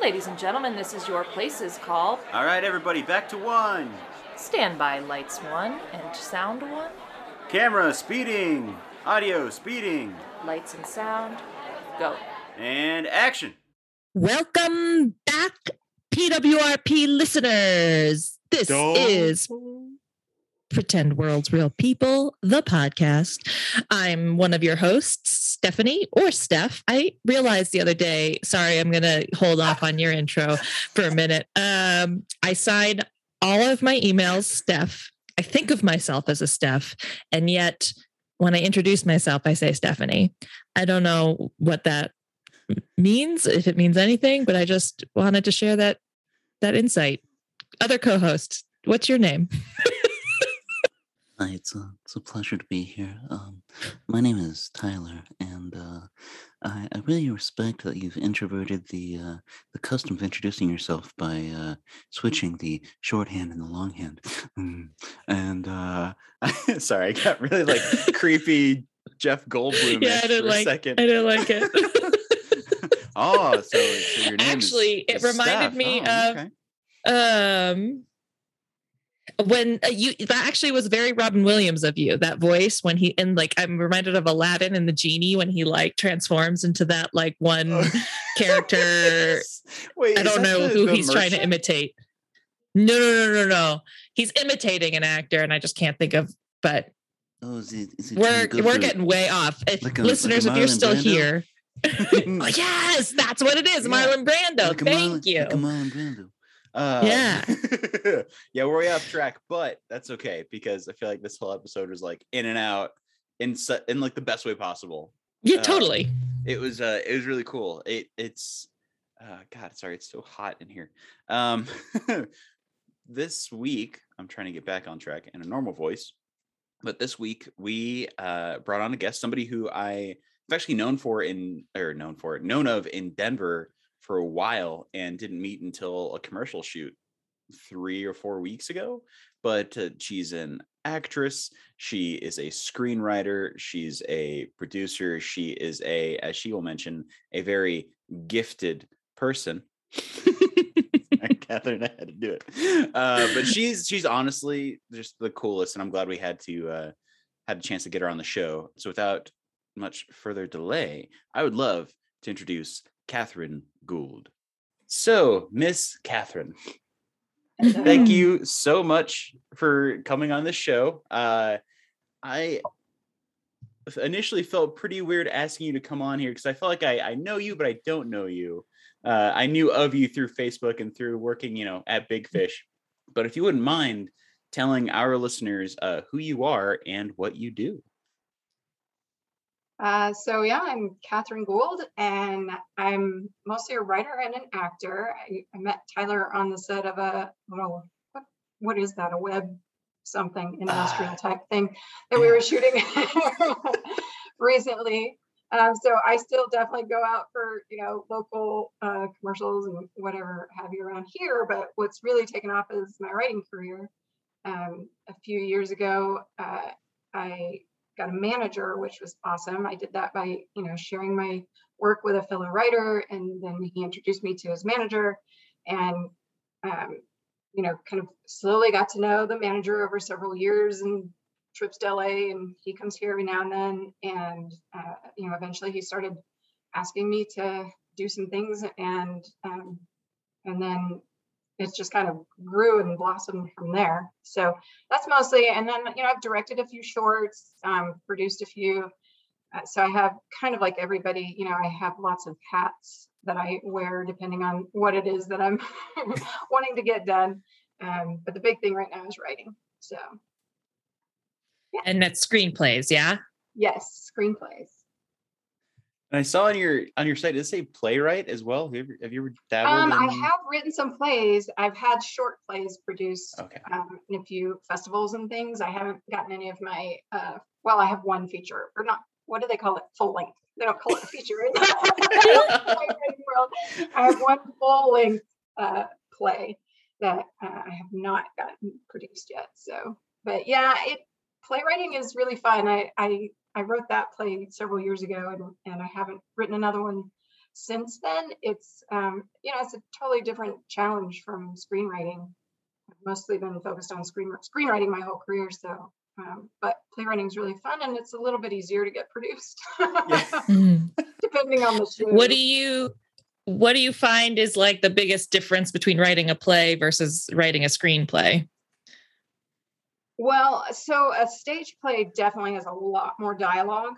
Ladies and gentlemen, this is your places call. All right, everybody, back to one. Stand by lights one and sound one. Camera speeding. Audio speeding. Lights and sound. Go. And action. Welcome back, PWRP listeners. This is Pretend World's Real People, the podcast. I'm one of your hosts, Stephanie or Steph. I realized the other day, sorry, I'm going to hold off on your intro for a minute. Um, I sign all of my emails, Steph. I think of myself as a Steph, and yet when I introduce myself, I say Stephanie. I don't know what that means, if it means anything, but I just wanted to share that that insight. Other co-hosts, what's your name? Hi, it's a, it's a pleasure to be here. Um, my name is Tyler, and uh, I, I really respect that you've introverted the uh, the custom of introducing yourself by uh, switching the shorthand and the longhand. Mm. And uh, sorry, I got really like creepy Jeff Goldblum. yeah, I didn't like. second. I didn't like it. oh, so, so your name Actually, is, it is reminded Steph. me Oh, of- okay. um when uh, you that actually was very robin williams of you that voice when he and like i'm reminded of aladdin and the genie when he like transforms into that like one Oh. character Wait, i don't know the- who the he's trying to imitate no no no no no he's imitating an actor and i just can't think of but oh, is it? Is it we're trying to go we're for- getting way off If- like a- listeners like if you're still Brando? here Oh, yes that's what it is Yeah. marlon brando like thank Marlon- you Like a Marlon Brando. Uh, Yeah. yeah, we're way off track, but that's okay because I feel like this whole episode was like in and out in su- in like the best way possible. yeah Uh, totally It was uh it was really cool. It it's uh god, sorry, it's so hot in here. Um this week, I'm trying to get back on track in a normal voice. But this week we uh brought on a guest, somebody who I have actually known for in or known for known of in Denver for a while and didn't meet until a commercial shoot three or four weeks ago. But uh, she's an actress. She is a screenwriter. She's a producer. She is a, as she will mention, a very gifted person. Catherine, I had to do it. Uh, but she's she's honestly just the coolest, and I'm glad we had to uh, had a chance to get her on the show. So without much further delay, I would love to introduce Catherine Gould. So, Miss Catherine, thank you so much for coming on this show. Uh, I initially felt pretty weird asking you to come on here because I felt like I, I know you, but I don't know you. Uh, I knew of you through Facebook and through working, you know, at Big Fish. But if you wouldn't mind telling our listeners uh, who you are and what you do. Uh, so yeah, I'm Catherine Gould, and I'm mostly a writer and an actor. I, I met Tyler on the set of a well, what what is that? A web something industrial Ah, type thing that we were shooting recently. Um, so I still definitely go out for you know local uh, commercials and whatever have you around here. But what's really taken off is my writing career. Um, a few years ago, uh, I got a manager, which was awesome. I did that by, you know, sharing my work with a fellow writer, and then he introduced me to his manager, and um, you know, kind of slowly got to know the manager over several years and trips to LA, and he comes here every now and then, and uh, you know, eventually he started asking me to do some things, and um, and then it just kind of grew and blossomed from there. So that's mostly and then you know i've directed a few shorts um, produced a few uh, so i have kind of like everybody you know i have lots of hats that i wear depending on what it is that i'm wanting to get done um, but the big thing right now is writing so. And that's screenplays yeah? Yes screenplays And I saw on your on your site, does it say playwright as well? Have you ever, have you ever dabbled um, i in- have written some plays i've had short plays produced Okay. um, in a few festivals and things i haven't gotten any of my uh, well i have one feature or not what do they call it full length they don't call it a feature. I have one full length uh, play that uh, I have not gotten produced yet. So, but yeah, it playwriting is really fun. I I, I wrote that play several years ago, and and I haven't written another one since then, it's um, you know it's a totally different challenge from screenwriting. I've mostly been focused on screen screenwriting my whole career, so um, but playwriting is really fun and it's a little bit easier to get produced, Mm. depending on the show. What do you what do you find is like the biggest difference between writing a play versus writing a screenplay? Well, so a stage play definitely has a lot more dialogue.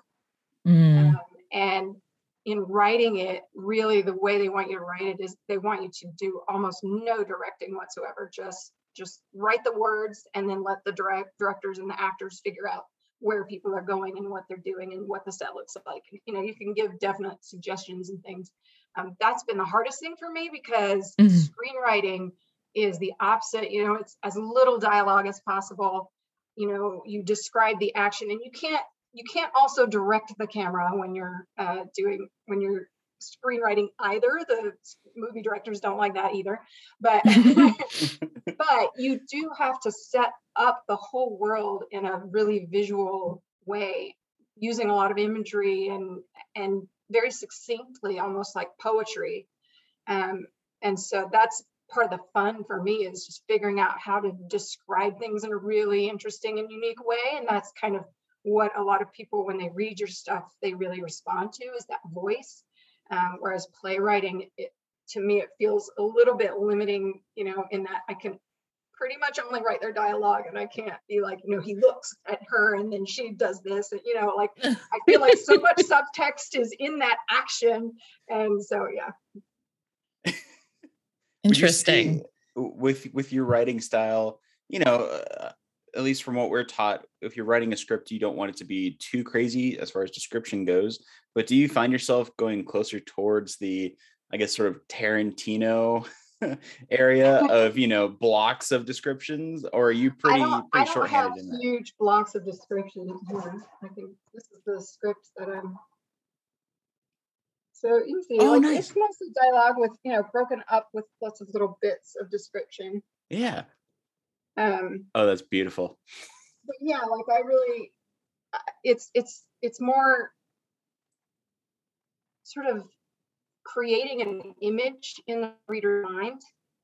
Mm. Um, and in writing it, really the way they want you to write it is they want you to do almost no directing whatsoever. Just just write the words and then let the direct directors and the actors figure out where people are going and what they're doing and what the set looks like. You know, you can give definite suggestions and things. Um, that's been the hardest thing for me because Mhm. screenwriting is the opposite. You know, it's as little dialogue as possible. You know, you describe the action, and you can't you can't also direct the camera when you're uh, doing when you're screenwriting either. The movie directors don't like that either, but but you do have to set up the whole world in a really visual way using a lot of imagery and and very succinctly almost like poetry um, and so that's part of the fun for me is just figuring out how to describe things in a really interesting and unique way and that's kind of what a lot of people when they read your stuff they really respond to is that voice. Um, whereas playwriting it, to me it feels a little bit limiting you know in that i can pretty much only write their dialogue and i can't be like you know he looks at her and then she does this and you know like i feel like so much subtext is in that action and so yeah Interesting. with with your writing style you know uh, at least from what we're taught if you're writing a script you don't want it to be too crazy as far as description goes but do you find yourself going closer towards the i guess sort of tarantino area of you know blocks of descriptions or are you pretty pretty don't have short-handed in that huge blocks of description here i think this is the script that i'm so you see Oh, like nice. it's mostly dialogue with you know broken up with lots of little bits of description yeah um oh that's beautiful but yeah like i really it's it's it's more sort of creating an image in the reader's mind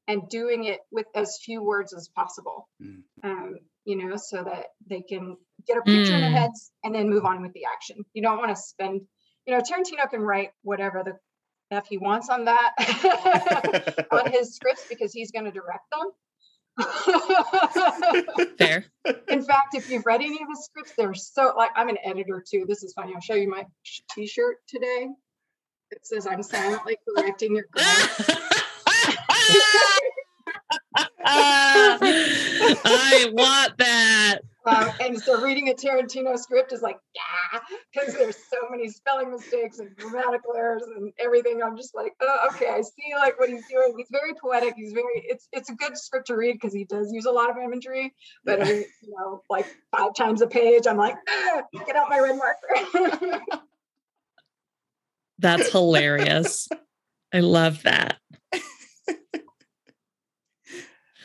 and doing it with as few words as possible Mm. um, you know so that they can get a picture in their Mm. heads and then move on with the action you don't want to spend you know tarantino can write whatever the f he wants on that on his scripts because he's going to direct them Fair. in fact, if you've read any of his scripts, they're so like I'm an editor too. This is funny. I'll show you my t-shirt today. It says I'm silently correcting your grammar. Uh, I want that. Um, and so reading a Tarantino script is like, yeah, because there's so many spelling mistakes and grammatical errors and everything. I'm just like, oh, okay, I see like what he's doing. He's very poetic. He's very, it's it's a good script to read because he does use a lot of imagery. But I, you know, like five times a page, I'm like, ah, get out my red marker. That's hilarious. I love that.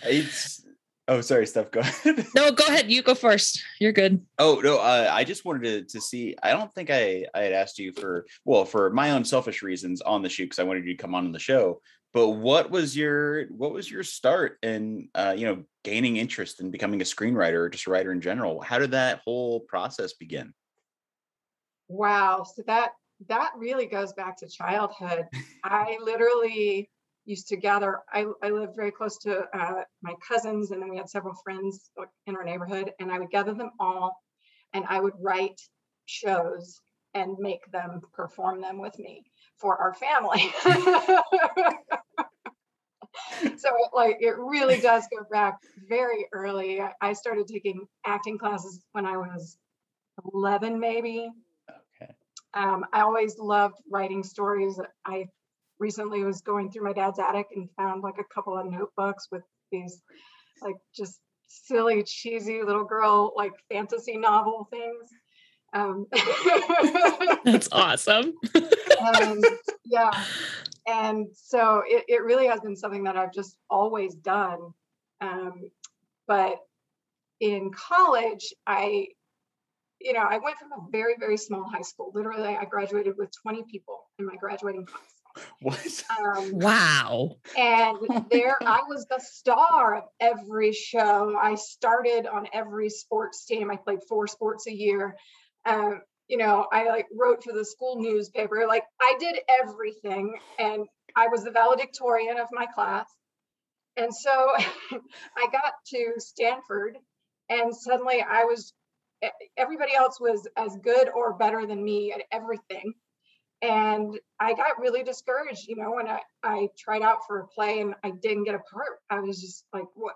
it's oh sorry steph go ahead No, go ahead. You go first. You're good. Oh no, uh, I just wanted to to see. I don't think I I had asked you for well for my own selfish reasons on the shoot because I wanted you to come on the show. But what was your what was your start in uh, you know gaining interest in becoming a screenwriter or just a writer in general? How did that whole process begin? Wow. So that that really goes back to childhood. I literally used to gather. I, I lived very close to uh, my cousins, and then we had several friends in our neighborhood, and I would gather them all, and I would write shows and make them perform them with me for our family. so it, like it really does go back very early. I- I started taking acting classes when I was 11 maybe Okay. um, I always loved writing stories. I recently was going through my dad's attic and found like a couple of notebooks with these like just silly, cheesy little girl like fantasy novel things. Um, That's awesome. um, yeah. And so it, it really has been something that I've just always done. Um, but in college, I, you know, I went from a very, very small high school. Literally, I graduated with 20 people in my graduating class. What? Um, Wow. and there I was the star of every show. I started on every sports team. I played four sports a year. Um, you know, I like wrote for the school newspaper. Like I did everything, and I was the valedictorian of my class. And so I got to Stanford, and suddenly I was. Everybody else was as good or better than me at everything and I got really discouraged, you know, when I, I tried out for a play and I didn't get a part. I was just like, what?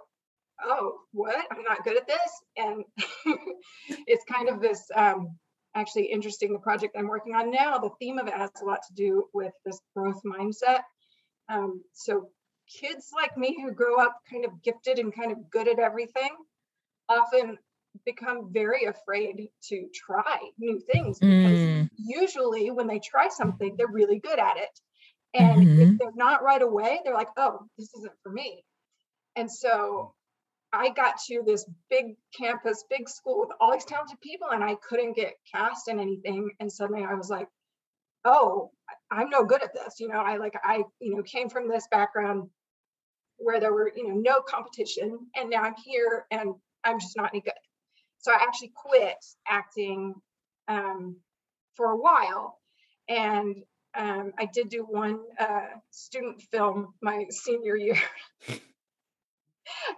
Oh, what? I'm not good at this. And it's kind of this um, actually interesting. The project I'm working on now, the theme of it has a lot to do with this growth mindset. Um, so kids like me who grow up kind of gifted and kind of good at everything often become very afraid to try new things because Mm. usually when they try something, they're really good at it. And if Mhm. they're not right away, they're like, oh, this isn't for me. And so I got to this big campus, big school with all these talented people, and I couldn't get cast in anything. And suddenly I was like, oh, I'm no good at this. You know, I like, I, you know, came from this background where there were, you know, no competition. And now I'm here and I'm just not any good. So I actually quit acting um, for a while. And um, I did do one uh, student film my senior year.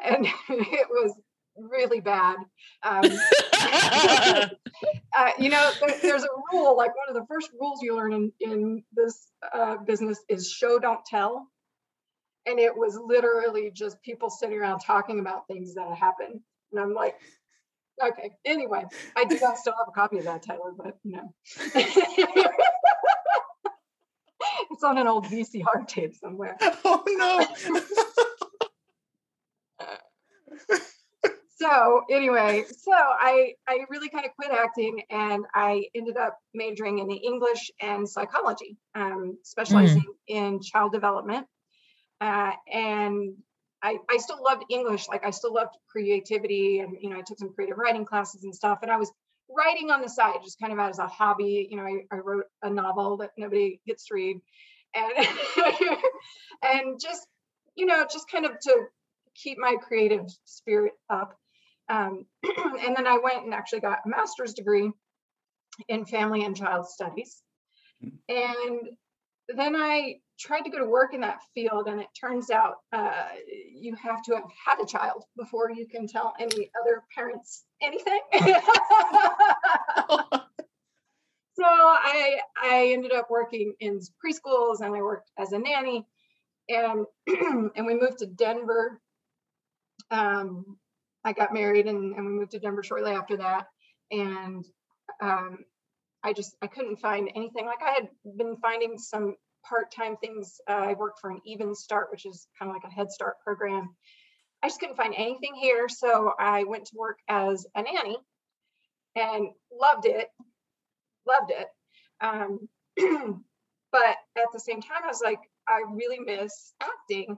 and it was really bad. Um, uh, you know, there, there's a rule, like one of the first rules you learn in, in this uh, business is show, don't tell. And it was literally just people sitting around talking about things that happened. And I'm like, okay, anyway, I do not still have a copy of that, Tyler, but no. it's on an old VCR tape somewhere. oh no. so anyway so i i really kind of quit acting and i ended up majoring in english and psychology um, specializing in child development uh, and I, I still loved english like i still loved creativity and you know i took some creative writing classes and stuff and i was writing on the side just kind of as a hobby you know i, I wrote a novel that nobody gets to read and and just you know just kind of to keep my creative spirit up um, and then I went and actually got a master's degree in family and child studies. And then I tried to go to work in that field, and it turns out uh, you have to have had a child before you can tell any other parents anything. so I I ended up working in preschools, and I worked as a nanny, and and we moved to Denver um, I got married and, and we moved to Denver shortly after that. And um, I just I couldn't find anything. Like I had been finding some part-time things. Uh, I worked for an Even Start, which is kind of like a Head Start program. I just couldn't find anything here, so I went to work as a nanny and loved it. Loved it. Um, but at the same time, I was like, I really miss acting.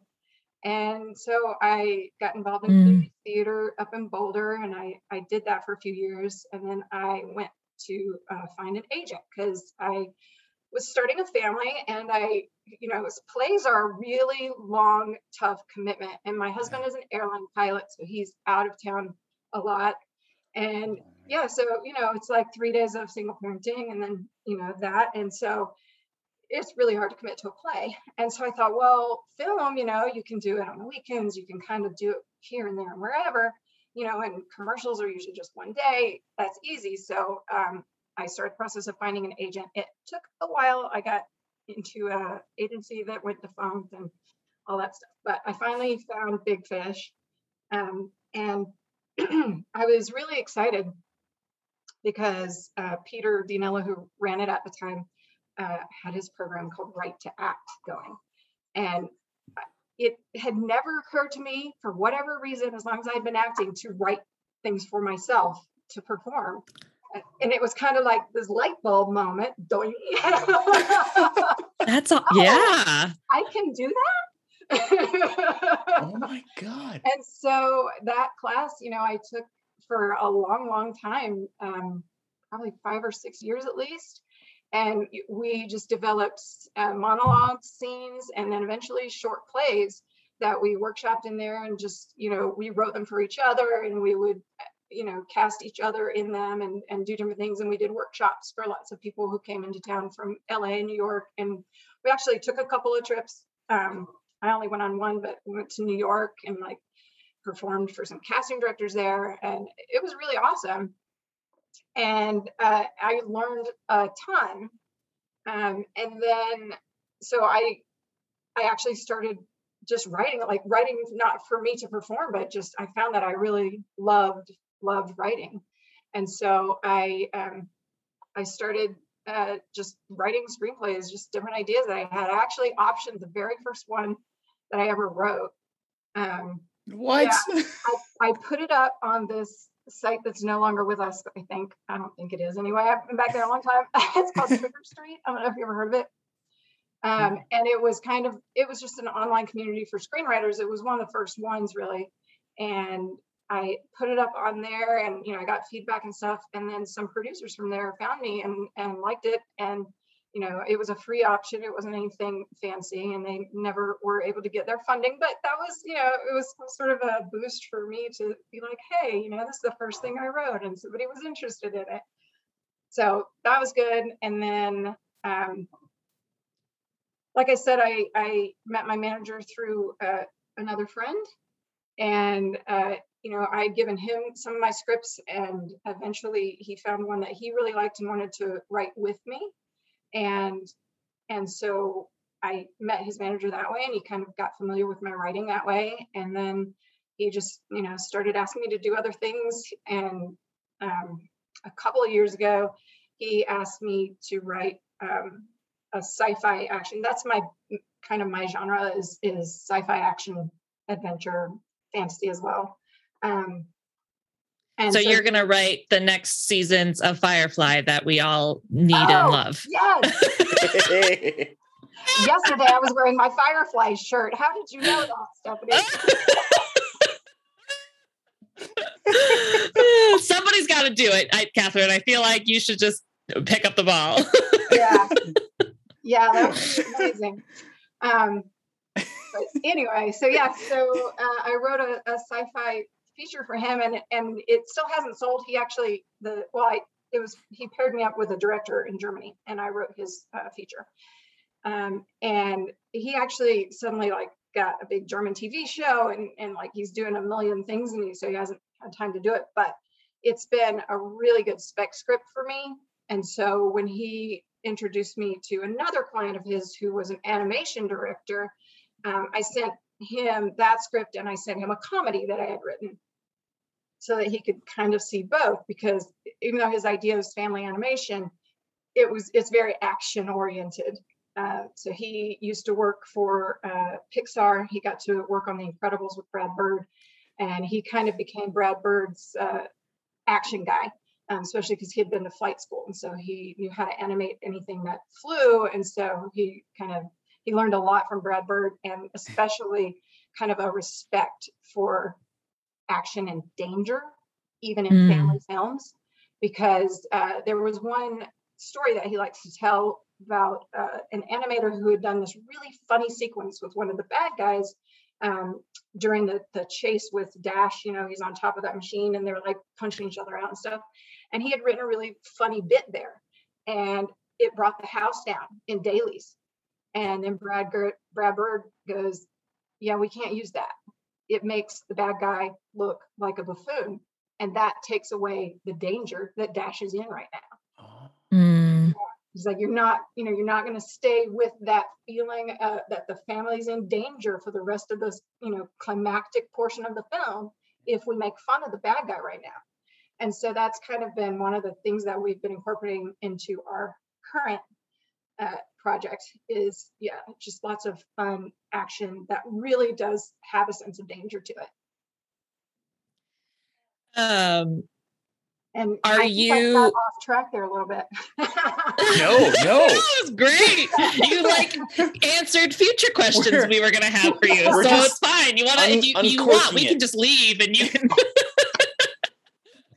And so I got involved in Mm. theater up in Boulder, and I, I did that for a few years. And then I went to uh, find an agent because I was starting a family, and I, you know, was, plays are a really long, tough commitment. And my husband is an airline pilot, so he's out of town a lot. And yeah, so you know, it's like three days of single parenting, and then you know that, and so it's really hard to commit to a play. And so I thought, well, film, you know, you can do it on the weekends, you can kind of do it here and there and wherever, you know, and commercials are usually just one day. That's easy. So um, I started the process of finding an agent. It took a while. I got into a agency that went defunct and all that stuff. But I finally found Big Fish. Um, and I was really excited because uh, Peter Dinella, who ran it at the time, uh, had his program called Right to Act going. And it had never occurred to me, for whatever reason, as long as I'd been acting, to write things for myself to perform. A- And it was kind of like this light bulb moment. Doing, That's all. Oh. Yeah. I can do that. Oh my god. and so that class, you know, I took for a long, long time, um, probably five or six years at least. and we just developed uh, monologue scenes and then eventually short plays that we workshopped in there and just you know we wrote them for each other and we would you know cast each other in them and and do different things. And we did workshops for lots of people who came into town from la and new york. And we actually took a couple of trips. Um, i only went on one but we went to new york and like performed for some casting directors there. And it was really awesome. And uh, i learned a ton. Um, and then so i i actually started just writing like writing not for me to perform but just i found that i really loved loved writing and so i um i started uh, just writing screenplays just different ideas that i had i actually optioned the very first one that i ever wrote um What? I put it up on this site that's no longer with us, I think. I don't think it is anyway. I've been back there a long time. it's called Trigger Street. I don't know if you ever heard of it. Um, and it was kind of, it was just an online community for screenwriters. It was one of the first ones really. And I put it up on there and, you know, I got feedback and stuff. And then some producers from there found me and, and liked it. And, you know, it was a free option. It wasn't anything fancy and they never were able to get their funding. But that was, you know, it was sort of a boost for me to be like, hey, you know, this is the first thing I wrote and somebody was interested in it. So that was good. And then, um, like I said, I, I met my manager through uh, another friend. And, uh, you know, I had given him some of my scripts and eventually he found one that he really liked and wanted to write with me. And and so i met his manager that way and he kind of got familiar with my writing that way. And then he just you know started asking me to do other things. And um, a couple of years ago he asked me to write um, a sci-fi action. That's my kind of my genre is is sci-fi action adventure fantasy as well um, and so, you're going to write the next seasons of Firefly that we all need and Oh, love. yes yesterday I was wearing my Firefly shirt. How did you know that, Stephanie? Somebody's got to do it, I, Catherine. I feel like you should just pick up the ball. yeah, yeah, that amazing. Um, but anyway, so yeah, so uh, I wrote a, a sci-fi feature for him, and and it still hasn't sold. He actually the well, I it was he paired me up with a director in Germany, and I wrote his uh, feature. Um, and he actually suddenly like got a big German TV show, and and like he's doing a million things, and he so he hasn't had time to do it, but it's been a really good spec script for me. And so when he introduced me to another client of his who was an animation director, um, I sent him that script and I sent him a comedy that I had written so that he could kind of see both because even though his idea was family animation, it was it's very action oriented. Uh, so he used to work for uh, Pixar. He got to work on The Incredibles with Brad Bird, and he kind of became Brad Bird's uh, action guy, um, especially because he had been to flight school, and so he knew how to animate anything that flew. And so he kind of he learned a lot from Brad Bird, and especially kind of a respect for action and danger, even in Mm. family films, because uh, there was one story that he likes to tell about uh, an animator who had done this really funny sequence with one of the bad guys um, during the, the chase with Dash. You know, he's on top of that machine and they're like punching each other out and stuff. And he had written a really funny bit there. And it brought the house down in dailies. And then Brad, Ger- Brad Bird goes, Yeah, we can't use that. It makes the bad guy look like a buffoon. And that takes away the danger that Dash is in right now. Mm. He's like, you're not, you know, you're not going to stay with that feeling uh, that the family's in danger for the rest of this, you know, climactic portion of the film if we make fun of the bad guy right now. And so that's kind of been one of the things that we've been incorporating into our current uh, project is, yeah, just lots of fun action that really does have a sense of danger to it. Um, And Are I think I you- off track there a little bit? No, no. that was great. You like answered future questions We're- we were going to have for you, so just it's fine. You want to, un- if you, you want, uncorking we it. can just leave and you can.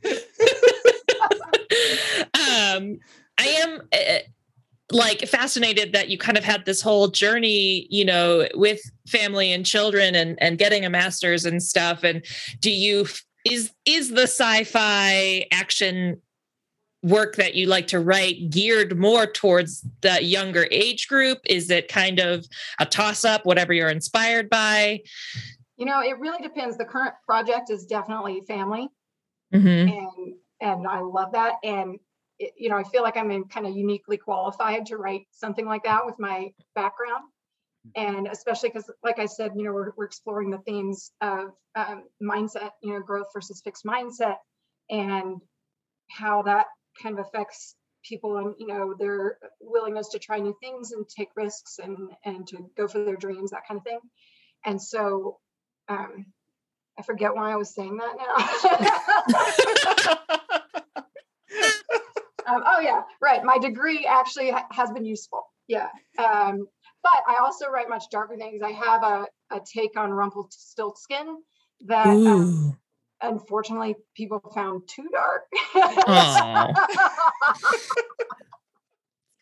um, I am. Uh, like fascinated that you kind of had this whole journey, you know, with family and children and and getting a master's and stuff. And do you is is the sci-fi action work that you like to write geared more towards the younger age group? Is it kind of a toss up, whatever you're inspired by? You know, it really depends. The current project is definitely family, Mm-hmm. and and I love that. And it, you know, I feel like I'm in kind of uniquely qualified to write something like that with my background, and especially because, like I said, you know, we're we're exploring the themes of um, mindset, you know, growth versus fixed mindset, and how that kind of affects people and you know their willingness to try new things and take risks and and to go for their dreams that kind of thing. And so um i forget why i was saying that now um, oh yeah right my degree actually ha- has been useful yeah um but i also write much darker things i have a, a take on rumpelstiltskin that um, unfortunately people found too dark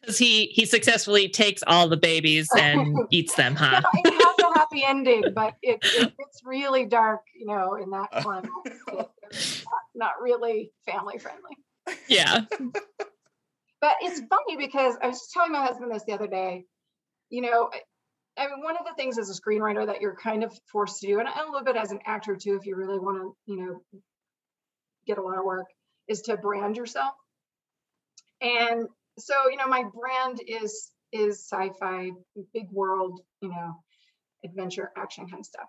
Because he he successfully takes all the babies and eats them, huh? it has a happy ending, but it, it it's really dark, you know, in that one. It's not, not really family friendly. Yeah. But it's funny because I was telling my husband this the other day. You know, I, I mean, one of the things as a screenwriter that you're kind of forced to do, and a little bit as an actor too, if you really want to, you know, get a lot of work, is to brand yourself. And so, you know, my brand is is sci-fi, big world, you know, adventure, action kind of stuff.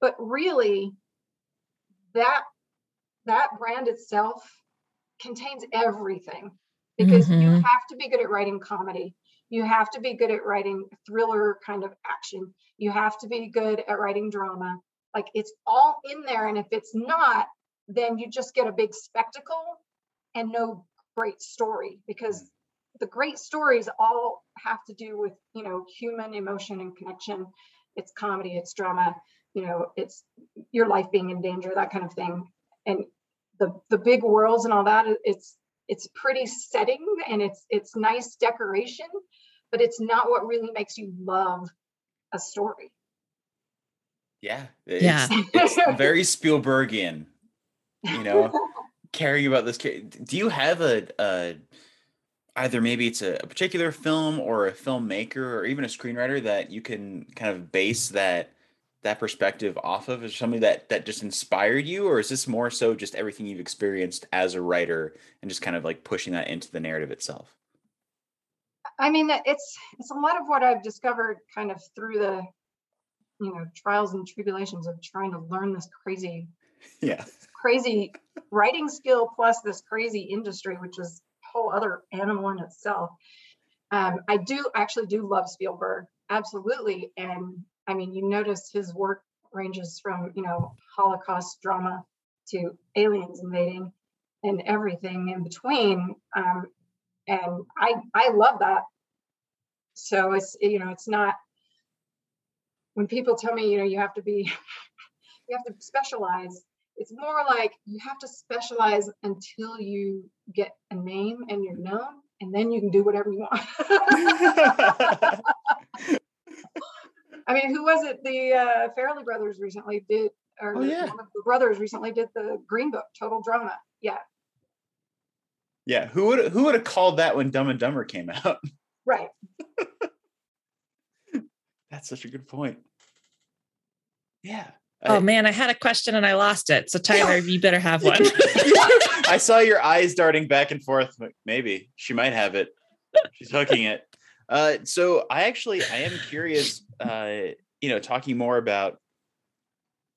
But really, that that brand itself contains everything because you Mhm. have to be good at writing comedy. You have to be good at writing thriller kind of action. You have to be good at writing drama. Like it's all in there. And if it's not, then you just get a big spectacle and no great story because the great stories all have to do with, you know, human emotion and connection. It's comedy, it's drama, you know, it's your life being in danger, that kind of thing. And the the big worlds and all that, it's it's pretty setting and it's it's nice decoration, but it's not what really makes you love a story. Yeah. Yeah. It's, it's very Spielbergian, you know, caring about this. ca- Do you have a, a either maybe it's a, a particular film or a filmmaker or even a screenwriter that you can kind of base that that perspective off of? Is something that that just inspired you, or is this more so just everything you've experienced as a writer and just kind of like pushing that into the narrative itself? I mean, it's it's a lot of what I've discovered kind of through the you know trials and tribulations of trying to learn this crazy Yeah. crazy writing skill plus this crazy industry, which is a whole other animal in itself. Um, I do actually do love Spielberg, absolutely. And I mean, you notice his work ranges from you know Holocaust drama to aliens invading and everything in between. Um, and I I love that. So it's you know it's not when people tell me you know you have to be you have to specialize it's more like you have to specialize until you get a name and you're known and then you can do whatever you want i mean who was it the uh Farrelly brothers recently did or Oh, the- yeah. one of the brothers recently did the green book total drama yeah yeah. Who would who would have called that when Dumb and Dumber came out? right That's such a good point. Yeah. Oh I- man, I had a question and I lost it. So Tyler, you better have one. I saw your eyes darting back and forth. Maybe she might have it. She's hooking it. Uh, so I actually I am curious. Uh, you know, talking more about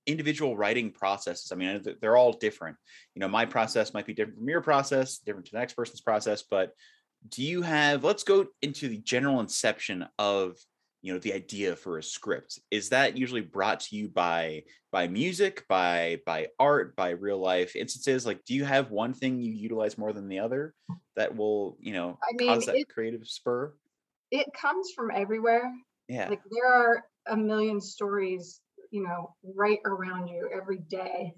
individual writing processes. I mean, I know that they're all different. You know, my process might be different from your process, different to the next person's process. But do you have? Let's go into the general inception of you know the idea for a script is that usually brought to you by by music by by art by real life instances like do you have one thing you utilize more than the other that will you know I mean, cause that it- creative spur it comes from everywhere yeah like there are a million stories you know right around you every day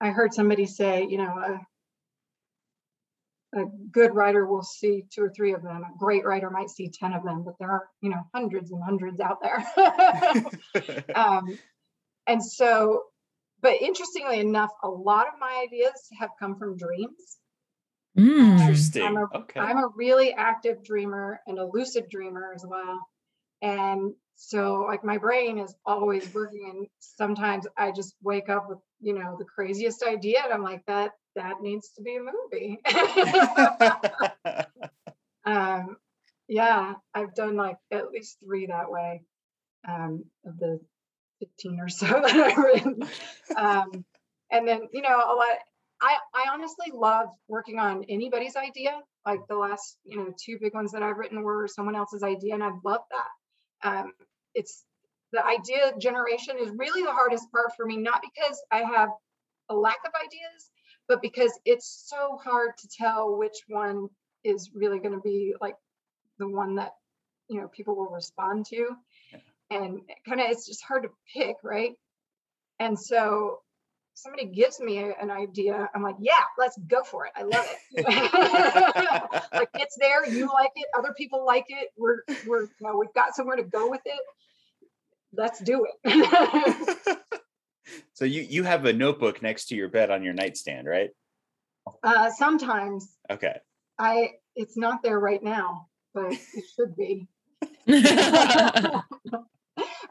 i heard somebody say you know uh, a good writer will see two or three of them. A great writer might see 10 of them, but there are, you know, hundreds and hundreds out there. um, and so, but interestingly enough, a lot of my ideas have come from dreams. Mm. Interesting. I'm a, okay. I'm a really active dreamer and a lucid dreamer as well. And so like my brain is always working and sometimes I just wake up with, you know, the craziest idea and I'm like, that that needs to be a movie. um yeah, I've done like at least three that way. Um of the 15 or so that I've written. Um and then, you know, a lot I, I honestly love working on anybody's idea. Like the last, you know, two big ones that I've written were someone else's idea, and I love that. Um, it's the idea generation is really the hardest part for me, not because I have a lack of ideas, but because it's so hard to tell which one is really going to be like the one that you know people will respond to, and kind of it's just hard to pick, right? And so somebody gives me an idea, I'm like, yeah, let's go for it. I love it. like it's there, you like it, other people like it. We're we're you know, we've got somewhere to go with it. Let's do it. so you you have a notebook next to your bed on your nightstand, right? uh, sometimes Okay. I it's not there right now, but it should be.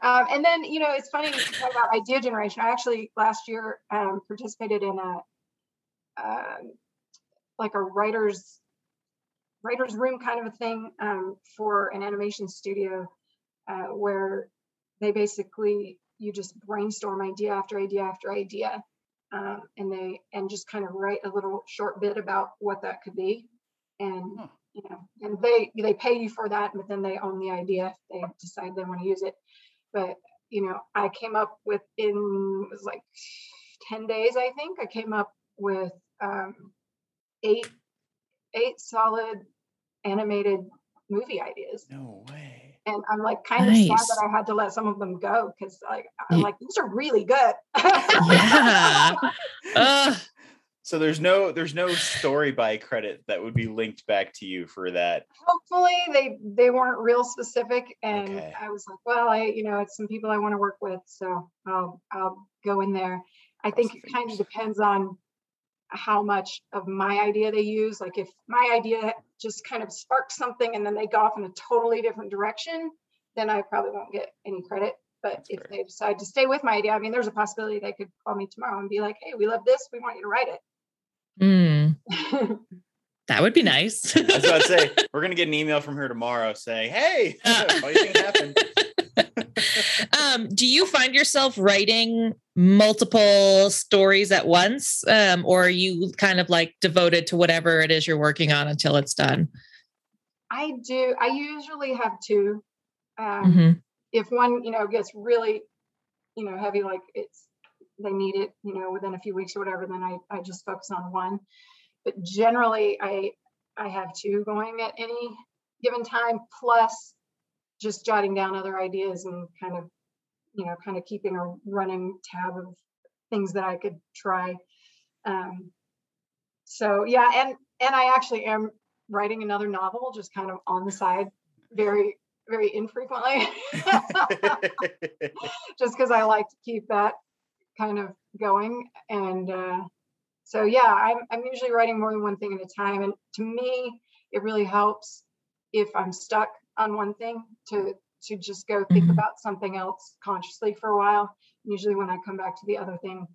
Um, and then you know it's funny to talk about idea generation. I actually last year um, participated in a um, like a writers writers room kind of a thing um, for an animation studio uh, where they basically you just brainstorm idea after idea after idea um, and they and just kind of write a little short bit about what that could be and Huh. you know and they they pay you for that but then they own the idea if they decide they want to use it but you know i came up with in it was like 10 days i think i came up with um, eight eight solid animated movie ideas No way. and i'm like kind of sad that i had to let some of them go because like i'm Ye- like these are really good yeah. Ugh. So there's no there's no story by credit that would be linked back to you for that. hopefully they they weren't real specific and Okay. i was like well i you know it's some people i want to work with so i'll i'll go in there i think it kind of depends on how much of my idea they use like if my idea just kind of sparks something and then they go off in a totally different direction then i probably won't get any credit but That's if fair. they decide to stay with my idea i mean there's a possibility they could call me tomorrow and be like hey we love this we want you to write Mm, that would be nice. I was about to say we're gonna get an email from her tomorrow saying, "Hey, what do you think happened?" um, do you find yourself writing multiple stories at once, um, or are you kind of like devoted to whatever it is you're working on until it's done? i do i usually have two um, Mhm. if one you know gets really you know heavy like it's they need it you know within a few weeks or whatever then i i just focus on one. But generally i i have two going at any given time plus just jotting down other ideas and kind of you know kind of keeping a running tab of things that i could try. Um so yeah and and i actually am writing another novel just kind of on the side very very infrequently. Just because I like to keep that kind of going. And uh, so, yeah, I'm, I'm usually writing more than one thing at a time. And to me, it really helps if I'm stuck on one thing to to just go think Mhm. about something else consciously for a while. Usually, when I come back to the other thing,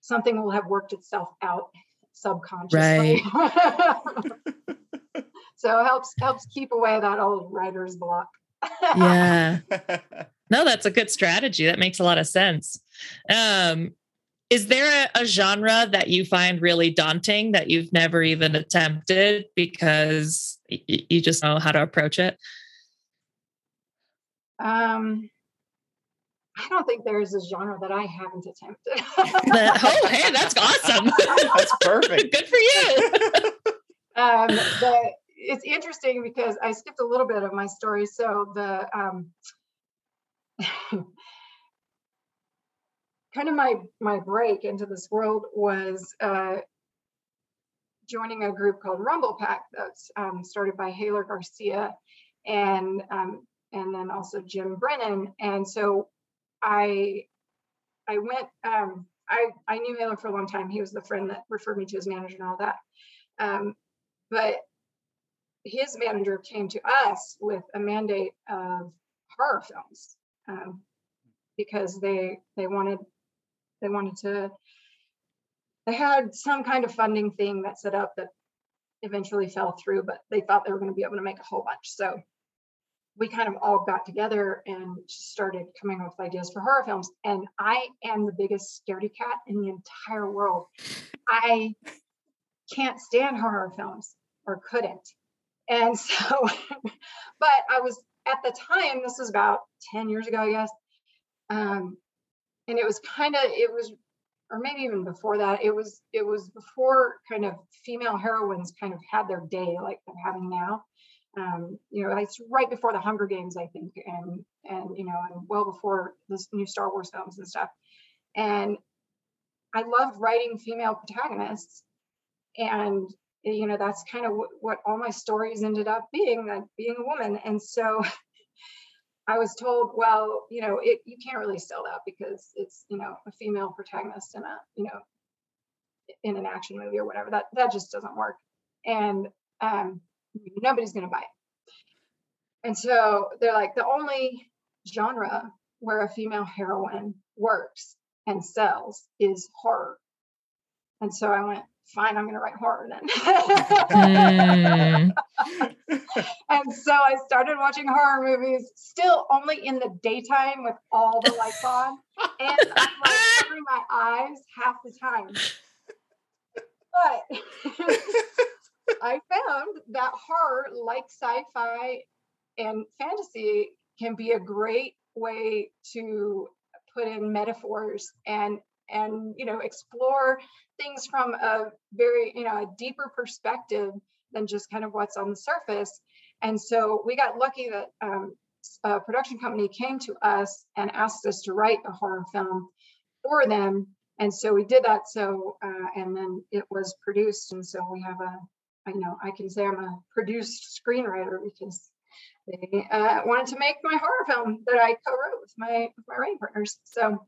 something will have worked itself out subconsciously. Right. so it helps helps keep away that old writer's block. yeah. No, that's a good strategy. That makes a lot of sense. Um, is there a, a genre that you find really daunting that you've never even attempted because y- y- you just know how to approach it? Um, I don't think there is a genre that I haven't attempted. That- oh, hey, that's awesome. That's perfect. Good for you. um, the, it's interesting because I skipped a little bit of my story. So the um, kind of my my break into this world was uh, joining a group called Rumble Pack that's um, started by Haler Garcia and um, and then also Jim Brennan. And so I I went um, I I knew Haler for a long time. He was the friend that referred me to his manager and all that. Um, but his manager came to us with a mandate of horror films um, because they they wanted they wanted to they had some kind of funding thing that set up that eventually fell through, but they thought they were going to be able to make a whole bunch. So we kind of all got together and started coming up with ideas for horror films. And I am the biggest scaredy cat in the entire world. I can't stand horror films or couldn't. And so, but I was at the time, this was about 10 years ago, I guess. Um, and it was kind of, it was, or maybe even before that, it was, it was before kind of female heroines kind of had their day like they're having now. Um, you know, it's right before the Hunger Games, I think, and and you know, and well before this new Star Wars films and stuff. And I loved writing female protagonists, and you know, that's kind of what, what all my stories ended up being, that being a woman. And so I was told, well, you know, it, you can't really sell that because it's, you know, a female protagonist in a, you know, in an action movie or whatever. That that just doesn't work. And um, nobody's going to buy it. And so they're like, the only genre where a female heroine works and sells is horror. And so I went, fine, I'm going to write horror then. mm. and so I started watching horror movies, still only in the daytime with all the lights on. And I'm like covering my eyes half the time. But I found that horror, like sci-fi and fantasy, can be a great way to put in metaphors and and you know explore things from a very you know a deeper perspective than just kind of what's on the surface. And so we got lucky that um, a production company came to us and asked us to write a horror film for them. And so we did that so uh, and then it was produced. And so we have a you know, I can say I'm a produced screenwriter because they uh, wanted to make my horror film that I co-wrote with my with my writing partners. So,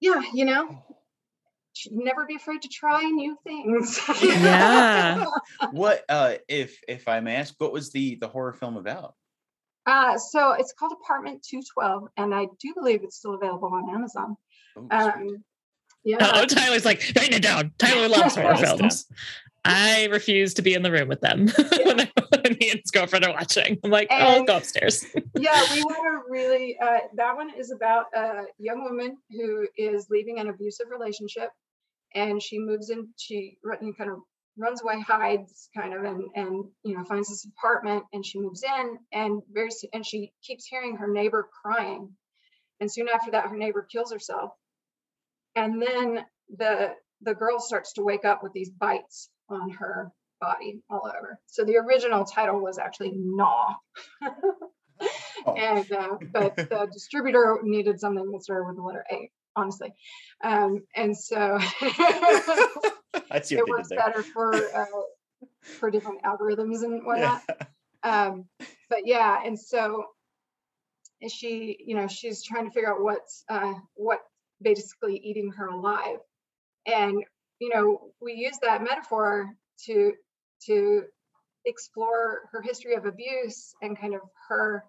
yeah, you know, never be afraid to try new things. yeah. what uh if if I may ask, what was the the horror film about? Uh so it's called Apartment 212 and I do believe it's still available on Amazon. Oh, um yeah. Oh, Tyler's like, writing it down. Tyler loves horror films. I refuse to be in the room with them yeah. when, I, when he and his girlfriend are watching. I'm like, and, oh, I'll go upstairs. yeah, we had a really, uh, that one is about a young woman who is leaving an abusive relationship and she moves in, she kind of runs away, hides kind of, and, and, you know, finds this apartment and she moves in and very, and she keeps hearing her neighbor crying. And soon after that, her neighbor kills herself. And then the, the girl starts to wake up with these bites on her body all over. So the original title was actually Gnaw. oh. And uh, but the distributor needed something that started with the letter A, honestly. Um, and so it works better for uh, for different algorithms and whatnot. Yeah. Um, but yeah, and so she, you know, she's trying to figure out what's uh, what basically eating her alive. And you know, we use that metaphor to to explore her history of abuse and kind of her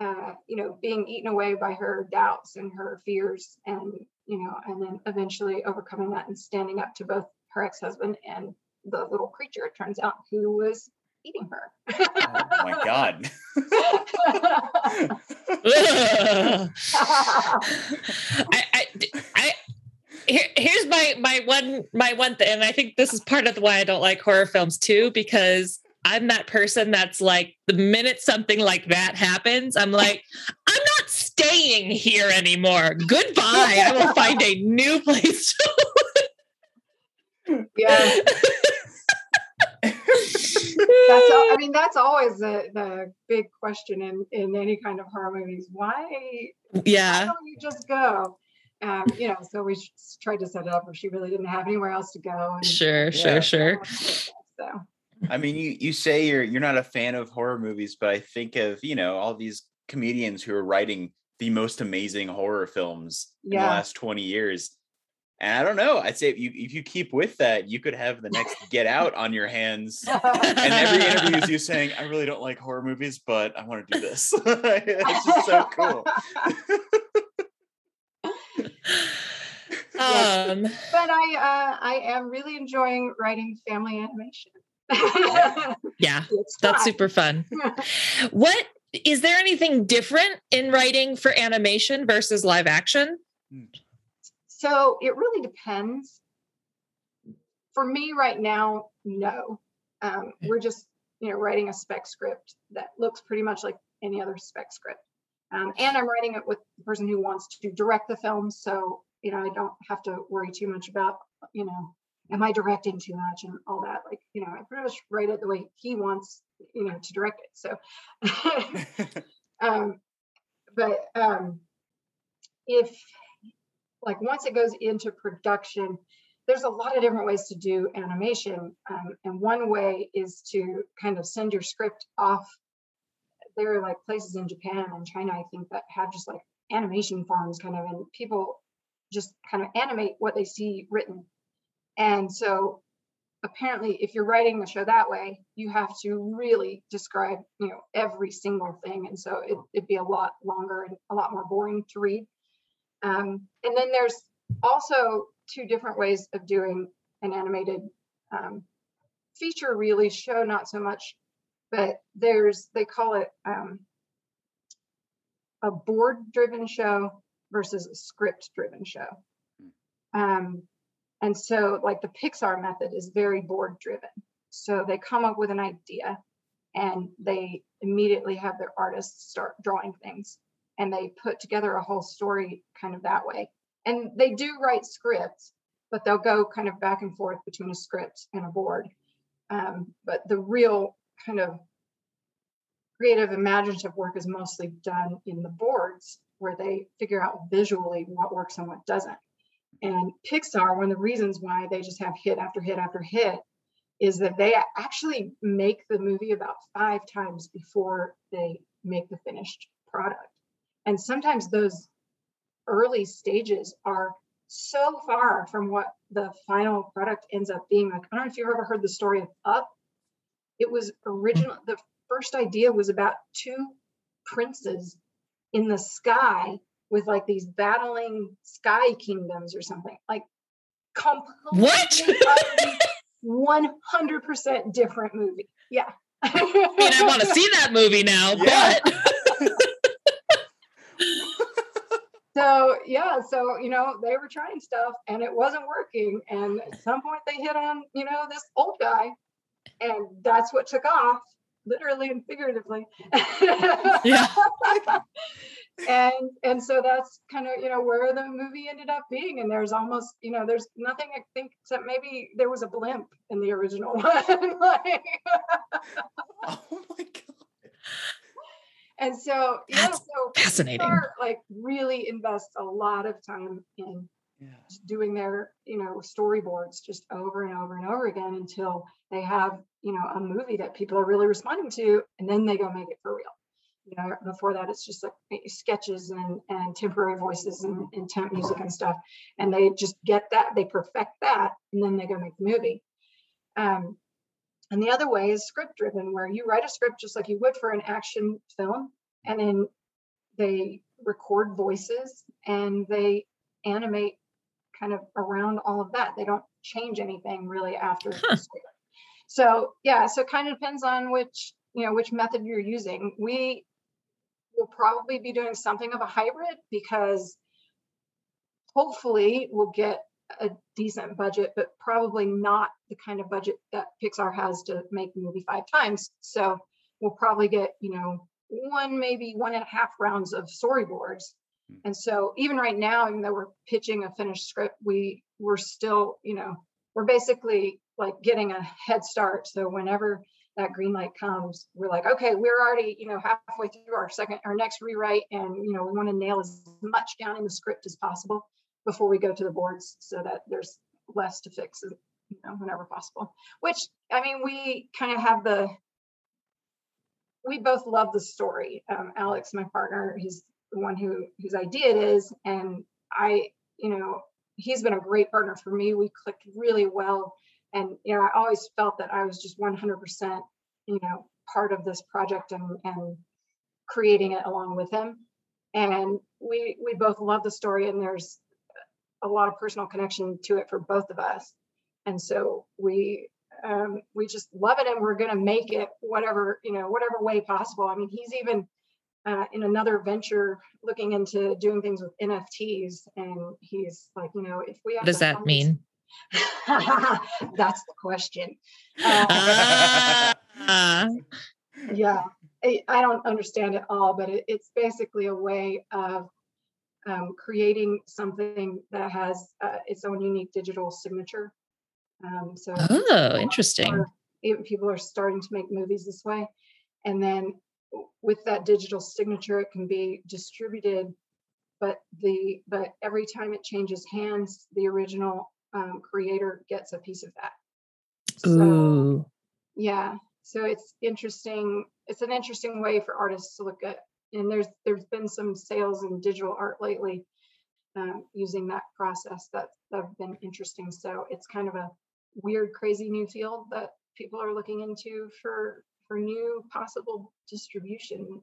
uh, you know being eaten away by her doubts and her fears and you know and then eventually overcoming that and standing up to both her ex-husband and the little creature it turns out who was eating her. Oh my god. I, I, I here, here's my my one my one thing, and I think this is part of why I don't like horror films too, because I'm that person that's like the minute something like that happens, I'm like, I'm not staying here anymore. Goodbye. I will find a new place. yeah. that's all, I mean, that's always the, the big question in, in any kind of horror movies. Why? Yeah. Why don't you just go? Um, you know, so we tried to set it up where she really didn't have anywhere else to go. And, Sure, Yeah. sure, sure. So I mean, you you say you're you're not a fan of horror movies, but I think of you know all these comedians who are writing the most amazing horror films in the last twenty years. And I don't know. I'd say if you if you keep with that, you could have the next Get Out on your hands. And every interview is you saying, "I really don't like horror movies, but I want to do this." it's just so cool. Um, but I uh, I am really enjoying writing family animation. yeah, It's that's super fun. What is there anything different in writing for animation versus live action? So it really depends. For me right now, no. Um, we're just, you know, writing a spec script that looks pretty much like any other spec script. Um, and I'm writing it with the person who wants to direct the film. So, you know, I don't have to worry too much about, you know, am I directing too much and all that. Like, you know, I pretty much write it the way he wants, you know, to direct it. So um, but um, if like once it goes into production there's a lot of different ways to do animation um, and one way is to kind of send your script off there are like places in japan and china i think that have just like animation farms kind of and people just kind of animate what they see written. And so apparently if you're writing the show that way you have to really describe you know every single thing. And so it, it'd be a lot longer and a lot more boring to read. Um, and then there's also two different ways of doing an animated um, feature really show not so much but there's they call it um, a board driven show versus a script driven show um, and so, like the Pixar method is very board driven. So they come up with an idea and they immediately have their artists start drawing things and they put together a whole story kind of that way. And they do write scripts, but they'll go kind of back and forth between a script and a board. Um, but the real kind of creative, imaginative work is mostly done in the boards where they figure out visually what works and what doesn't. And Pixar, one of the reasons why they just have hit after hit after hit is that they actually make the movie about five times before they make the finished product. And sometimes those early stages are so far from what the final product ends up being. Like, I don't know if you've ever heard the story of Up. It was original, the first idea was about two princes in the sky with like these battling sky kingdoms or something like completely What? 100% different movie yeah I mean, I want to see that movie now, Yeah. but so yeah so you know they were trying stuff and it wasn't working and at some point they hit on you know this old guy and that's what took off literally and figuratively Yeah. and and so that's kind of you know where the movie ended up being and there's almost you know there's nothing i think except maybe there was a blimp in the original one like, oh my god. and so yeah That's so fascinating. Pixar, like really invests a lot of time in Yeah. doing their you know storyboards just over and over and over again until they have you know a movie that people are really responding to and then they go make it for real you know before that it's just like eh, sketches and and temporary voices and, and temp music and stuff and they just get that they perfect that and then they go make the movie um, and the other way is script driven where you write a script just like you would for an action film and then they record voices and they animate kind of around all of that. They don't change anything really after the script. So yeah, so it kind of depends on which, you know, which method you're using. We will probably be doing something of a hybrid because hopefully we'll get a decent budget, but probably not the kind of budget that Pixar has to make the movie five times. So we'll probably get, you know, one, maybe one and a half rounds of storyboards. Mm. And so even right now, even though we're pitching a finished script, we we're still, you know, we're basically like getting a head start. So whenever that green light comes, we're like, okay, we're already, you know, halfway through our second, our next rewrite, and you know, we want to nail as much down in the script as possible. before we go to the boards so that there's less to fix you know whenever possible which i mean we kind of have the we both love the story um, alex my partner he's the one who whose idea it is and i you know he's been a great partner for me we clicked really well and you know i always felt that i was just 100% you know part of this project and and creating it along with him. And we we both love the story and there's a lot of personal connection to it for both of us. And so we um, we just love it and we're going to make it whatever you know whatever way possible. I mean he's even uh, in another venture looking into doing things with nfts and he's like you know if we have what does that mean that's the question uh, yeah I, I, don't understand it all but it, it's basically a way of um, creating something that has uh, its own unique digital signature um, so oh, interesting. Are, even people are starting to make movies this way, and then with that digital signature, it can be distributed. But the but every time it changes hands, the original um, creator gets a piece of that. So, Ooh. Yeah. So it's interesting. It's an interesting way for artists to look at. And there's there's been some sales in digital art lately um, using that process that, that have been interesting. So it's kind of a weird, crazy new field that people are looking into for for new possible distribution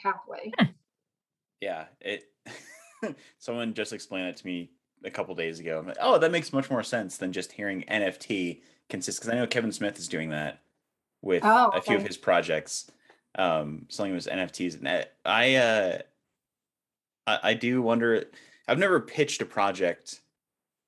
pathway. Yeah, it. someone just explained it to me a couple days ago. I'm like, oh, that makes much more sense than just hearing NFT consist. Because I know Kevin Smith is doing that with oh, okay. a few of his projects, um, selling as NFTs. And I, uh, I, I do wonder. I've never pitched a project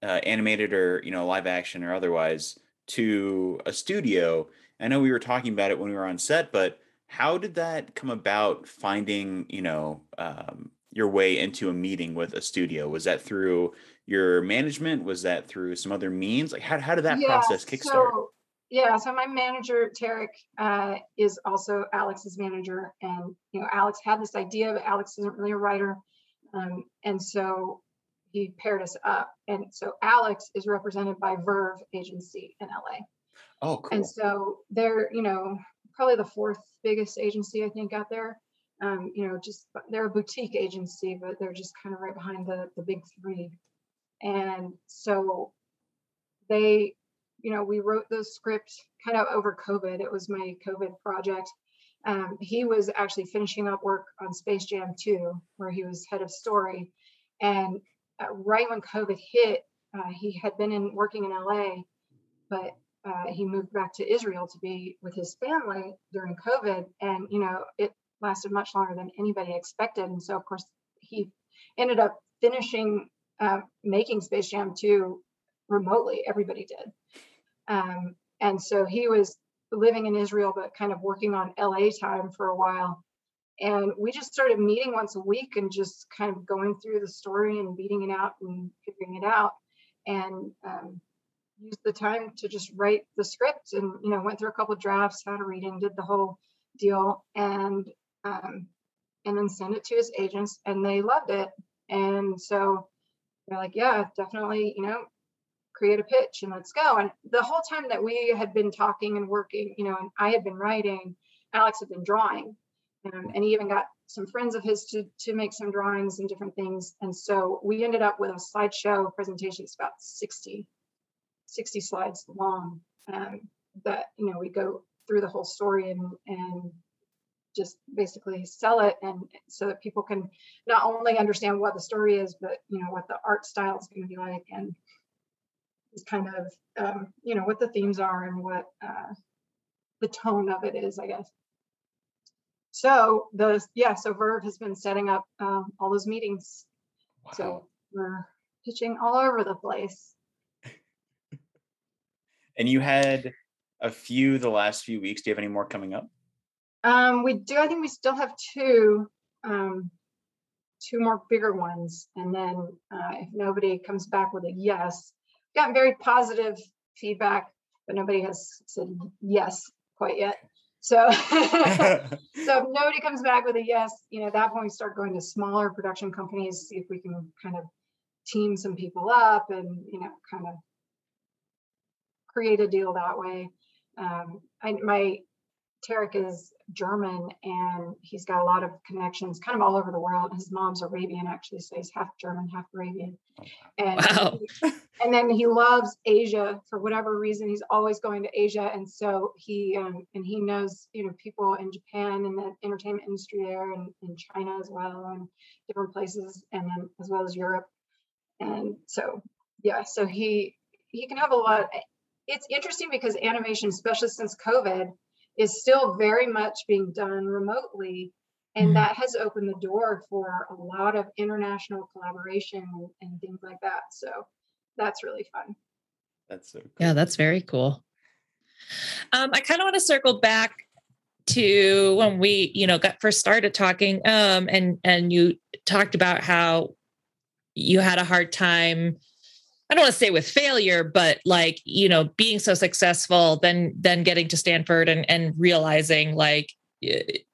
uh, animated or you know live action or otherwise to a studio i know we were talking about it when we were on set but how did that come about finding you know um, your way into a meeting with a studio was that through your management was that through some other means like how, how did that yeah, process kickstart so, yeah so my manager tarek uh, is also alex's manager and you know alex had this idea but alex isn't really a writer um, and so he paired us up. And so Alex is represented by Verve Agency in LA. Oh, cool. And so they're, you know, probably the fourth biggest agency I think out there. Um, you know, just they're a boutique agency, but they're just kind of right behind the the big three. And so they, you know, we wrote the script kind of over COVID. It was my COVID project. Um, he was actually finishing up work on Space Jam 2, where he was head of story. And uh, right when COVID hit, uh, he had been in working in LA, but uh, he moved back to Israel to be with his family during COVID, and you know it lasted much longer than anybody expected. And so, of course, he ended up finishing uh, making Space Jam 2 remotely. Everybody did, um, and so he was living in Israel, but kind of working on LA time for a while. And we just started meeting once a week and just kind of going through the story and beating it out and figuring it out. And um, used the time to just write the script and, you know, went through a couple drafts, had a reading, did the whole deal. And, um, and then send it to his agents and they loved it. And so they're like, yeah, definitely, you know, create a pitch and let's go. And the whole time that we had been talking and working, you know, and I had been writing, Alex had been drawing. Um, and he even got some friends of his to, to make some drawings and different things. And so we ended up with a slideshow presentation. It's about 60, 60 slides long um, that, you know, we go through the whole story and, and just basically sell it and so that people can not only understand what the story is, but, you know, what the art style is going to be like and just kind of, um, you know, what the themes are and what uh, the tone of it is, I guess. So the yeah, so Verve has been setting up um, all those meetings. Wow. So we're pitching all over the place. and you had a few the last few weeks. Do you have any more coming up? Um, we do. I think we still have two, um, two more bigger ones, and then uh, if nobody comes back with a yes, gotten very positive feedback, but nobody has said yes quite yet. So, so if nobody comes back with a yes, you know, at that point we start going to smaller production companies, see if we can kind of team some people up and you know kind of create a deal that way. Um, I, my Tarek is German and he's got a lot of connections kind of all over the world. His mom's Arabian, actually, so he's half German, half Arabian. And, Wow. he- and then he loves Asia for whatever reason. He's always going to Asia. And so he, um, and he knows, you know, people in Japan and the entertainment industry there and in China as well and different places and then as well as Europe. And so, yeah, so he, he can have a lot. It's interesting because animation, especially since COVID, is still very much being done remotely. And Mhm. that has opened the door for a lot of international collaboration and, and things like that. So that's really fun. That's so cool. Yeah, that's very cool. Um, I kind of want to circle back to when we, you know, got first started talking. Um, and and you talked about how you had a hard time. I don't want to say with failure, but like you know, being so successful, then then getting to Stanford and and realizing like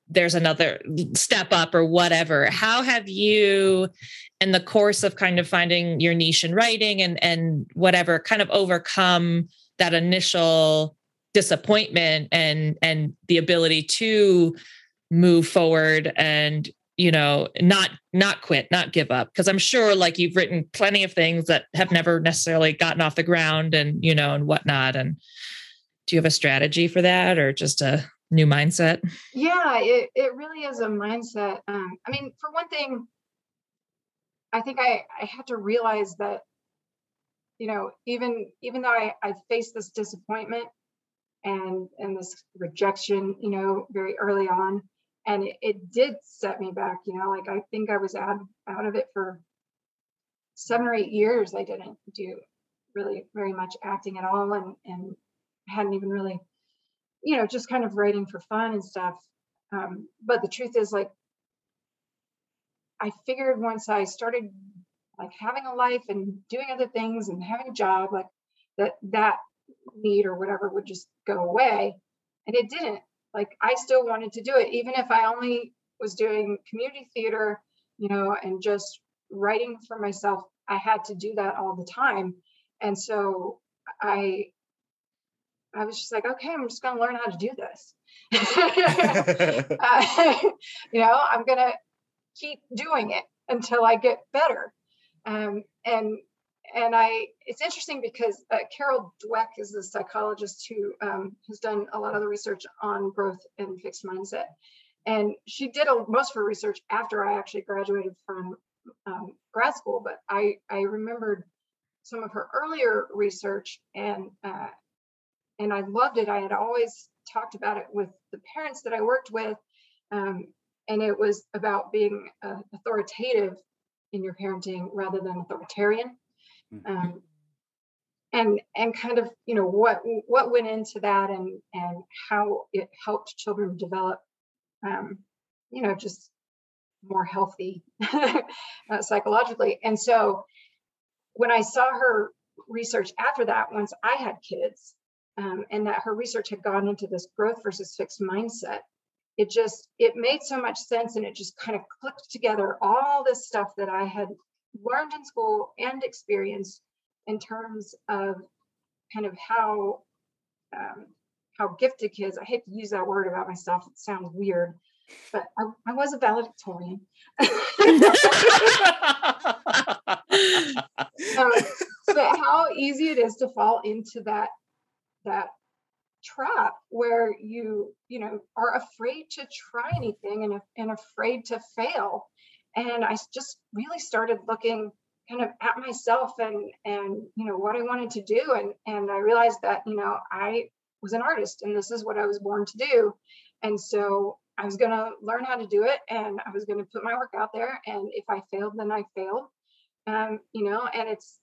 there's another step up or whatever. How have you? in the course of kind of finding your niche in writing and and whatever kind of overcome that initial disappointment and and the ability to move forward and you know not not quit not give up. Because i'm sure like you've written plenty of things that have never necessarily gotten off the ground and you know and whatnot. And do you have a strategy for that or just a new mindset? Yeah, it, it really is a mindset. Um, I mean, for one thing, I think I, I had to realize that, you know, even even though I, I faced this disappointment and and this rejection, you know, very early on, and it, it did set me back, you know, like I think I was out, out of it for seven or eight years. I didn't do really very much acting at all and and hadn't even really you know, just kind of writing for fun and stuff. Um, but the truth is, like, I figured once I started like having a life and doing other things and having a job, like that that need or whatever would just go away, and it didn't. Like, I still wanted to do it, even if I only was doing community theater, you know, and just writing for myself. I had to do that all the time, and so I I was just like, okay, I'm just going to learn how to do this. Uh, you know, I'm going to keep doing it until I get better. Um, and and I, it's interesting because uh, Carol Dweck is the psychologist who um, has done a lot of the research on growth and fixed mindset. And she did a, most of her research after I actually graduated from um, grad school. But I, I remembered some of her earlier research and uh, and I loved it. I had always talked about it with the parents that I worked with, um, and it was about being uh, authoritative in your parenting rather than authoritarian, um, and and kind of you know what what went into that and and how it helped children develop, um, you know, just more healthy uh, psychologically. And so when I saw her research after that, once I had kids, um, and that her research had gone into this growth versus fixed mindset it just it made so much sense and it just kind of clicked together all this stuff that i had learned in school and experienced in terms of kind of how um, how gifted kids i hate to use that word about myself it sounds weird but i, I was a valedictorian. Um, but how easy it is to fall into that that trap where you you know are afraid to try anything and, and afraid to fail and I just really started looking kind of at myself and and you know what i wanted to do and and i realized that you know i was an artist and this is what i was born to do and so i was going to learn how to do it and i was going to put my work out there and if i failed then i failed um, you know and it's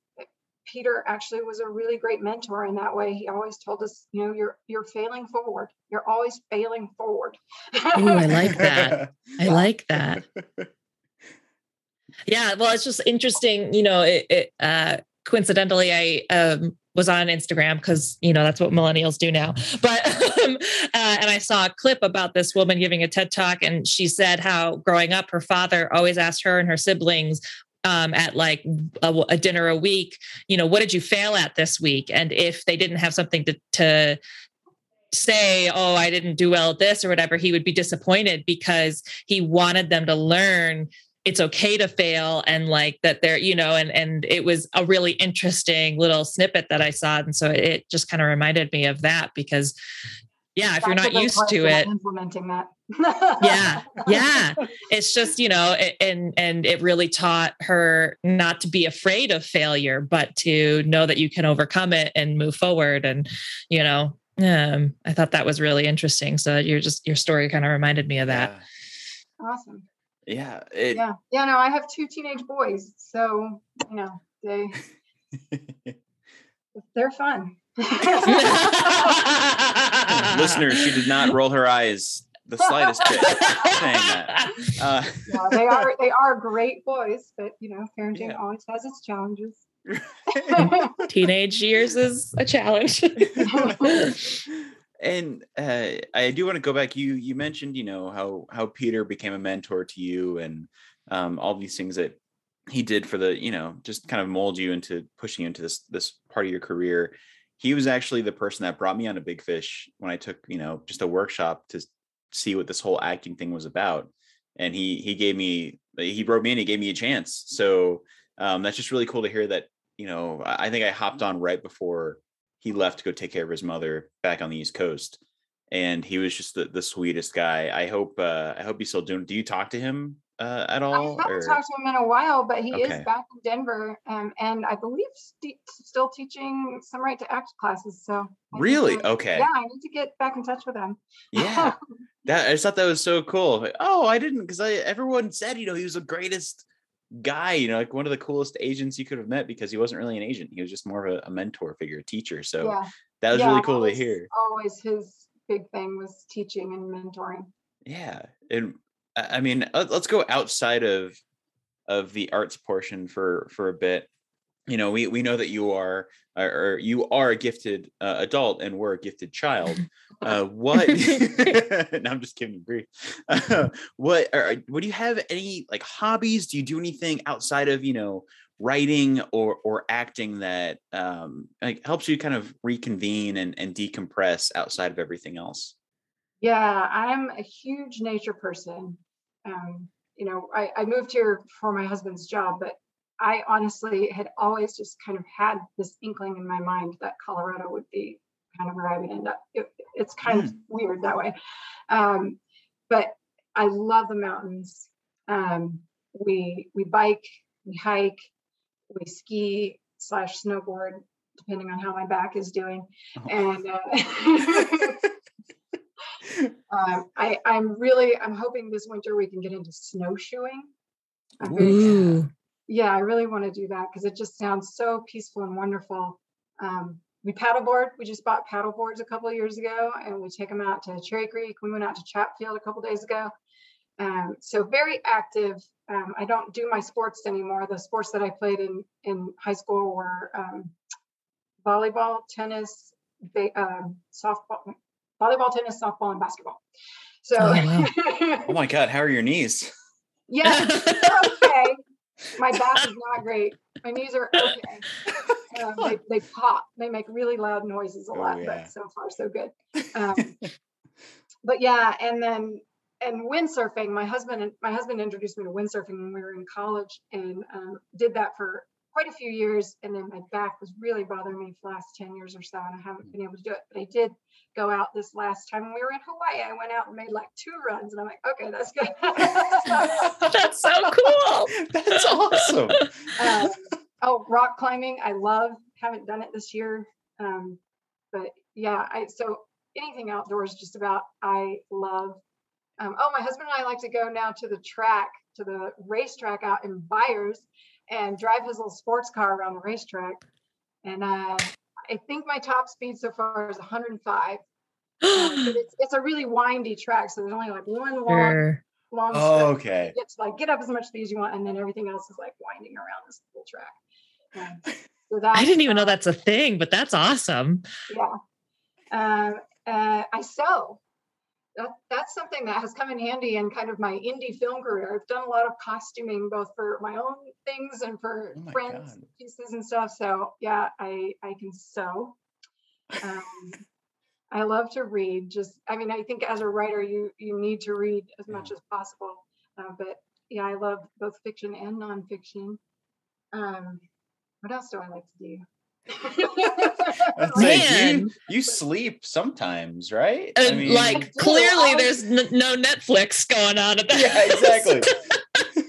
Peter actually was a really great mentor in that way. He always told us, you know, you're you're failing forward. You're always failing forward. oh, I like that. I like that. Yeah, well, it's just interesting. You know, it, it uh, coincidentally, I um, was on Instagram because you know that's what millennials do now. But um, uh, and I saw a clip about this woman giving a TED talk, and she said how growing up, her father always asked her and her siblings, um, at like a, a, dinner a week, you know, what did you fail at this week? And if they didn't have something to, to say, oh, I didn't do well at this or whatever, he would be disappointed because he wanted them to learn it's okay to fail and like that they're you know and and it was a really interesting little snippet that i saw and so it just kind of reminded me of that because yeah if you're not used to it implementing that. Yeah yeah. It's just you know and and it really taught her not to be afraid of failure but to know that you can overcome it and move forward and you know um i thought that was really interesting so you're just your story kind of reminded me of that. Yeah. awesome yeah it, yeah yeah no i have two teenage boys so you know they they're fun. Listeners she did not roll her eyes the slightest bit saying that. Uh, yeah, they are they are great boys but you know parenting yeah. always has its challenges. Teenage years is a challenge and uh, I do want to go back. You you mentioned you know how how Peter became a mentor to you, and um, all these things that he did for the you know just kind of mold you into pushing you into this this part of your career. He was actually the person that brought me on a Big Fish when I took you know just a workshop to see what this whole acting thing was about, and he he gave me he brought me in. He gave me a chance. So um, that's just really cool to hear that. You know, I think I hopped on right before he left to go take care of his mother back on the East Coast. And he was just the, the sweetest guy. I hope uh, I hope he's still doing. Do you talk to him uh, at all? I haven't or? talked to him in a while, but he okay. is back in Denver, um, and I believe st- still teaching some right to act classes. So I really, to, okay, yeah, I need to get back in touch with him. Yeah, that I just thought that was so cool. Like, oh, I didn't because I everyone said you know he was the greatest guy, you know, like one of the coolest agents you could have met because he wasn't really an agent. He was just more of a, a mentor figure, a teacher. So yeah. that was yeah, really cool to hear. Always his big thing was teaching and mentoring. Yeah. And I mean, let's go outside of of the arts portion for for a bit you know we we know that you are or you are a gifted uh, adult and we're a gifted child. Uh what no, i'm just giving you brief uh, what are, what do you have any like hobbies? Do you do anything outside of you know writing or or acting that um like helps you kind of reconvene and and decompress outside of everything else? Yeah i'm a huge nature person. Um you know I, I moved here for my husband's job but I honestly had always just kind of had this inkling in my mind that Colorado would be kind of where I would end up. It, it's kind mm. of weird that way. Um, but I love the mountains. Um, we we bike, we hike, we ski slash snowboard, depending on how my back is doing. Oh. And uh, um, I, I'm really I'm hoping this winter we can get into snowshoeing. Ooh yeah, I really want to do that because it just sounds so peaceful and wonderful. Um, we paddleboard. We just bought paddleboards a couple of years ago, and we take them out to Cherry Creek. We went out to Chatfield a couple days ago. Um, so very active. Um, I don't do my sports anymore. The sports that I played in in high school were um, volleyball, tennis, ba- um, softball, volleyball, tennis, softball, and basketball. So, oh, wow. oh my God, how are your knees? Yeah, okay. My back is not great. My knees are okay. Um, they, they pop. They make really loud noises a oh, lot, yeah. but so far so good. Um, but yeah, and then and windsurfing. My husband and my husband introduced me to windsurfing when we were in college, and um, did that for quite a few years. And then my back was really bothering me for the last ten years or so, and I haven't been able to do it. But I did go out this last time when we were in Hawaii. I went out and made like two runs, and I'm like, okay, that's good. that's so cool. That's awesome. Um, oh, rock climbing, I love. Haven't done it this year, um, but yeah, I so anything outdoors, just about I love. Um, oh, my husband and I like to go now to the track, to the racetrack out in Byers, and drive his little sports car around the racetrack. And uh, I think my top speed so far is 105. Um, but it's, it's a really windy track, so there's only like one long, sure. long. Oh, okay. You get to like get up as much speed as you want, and then everything else is like winding around this little track. Um, so I didn't even know that's a thing, but that's awesome. Yeah. Um, uh, I sew. That, that's something that has come in handy in kind of my indie film career. I've done a lot of costuming, both for my own things and for Oh friends God. pieces and stuff. So yeah, I I can sew. Um, I love to read. Just I mean, I think as a writer, you you need to read as much as possible. Uh, but yeah, I love both fiction and nonfiction. Um, what else do I like to do? I'd say, you, Man. you sleep sometimes, right? And I like clearly I- there's n- no Netflix going on at that. yeah, exactly.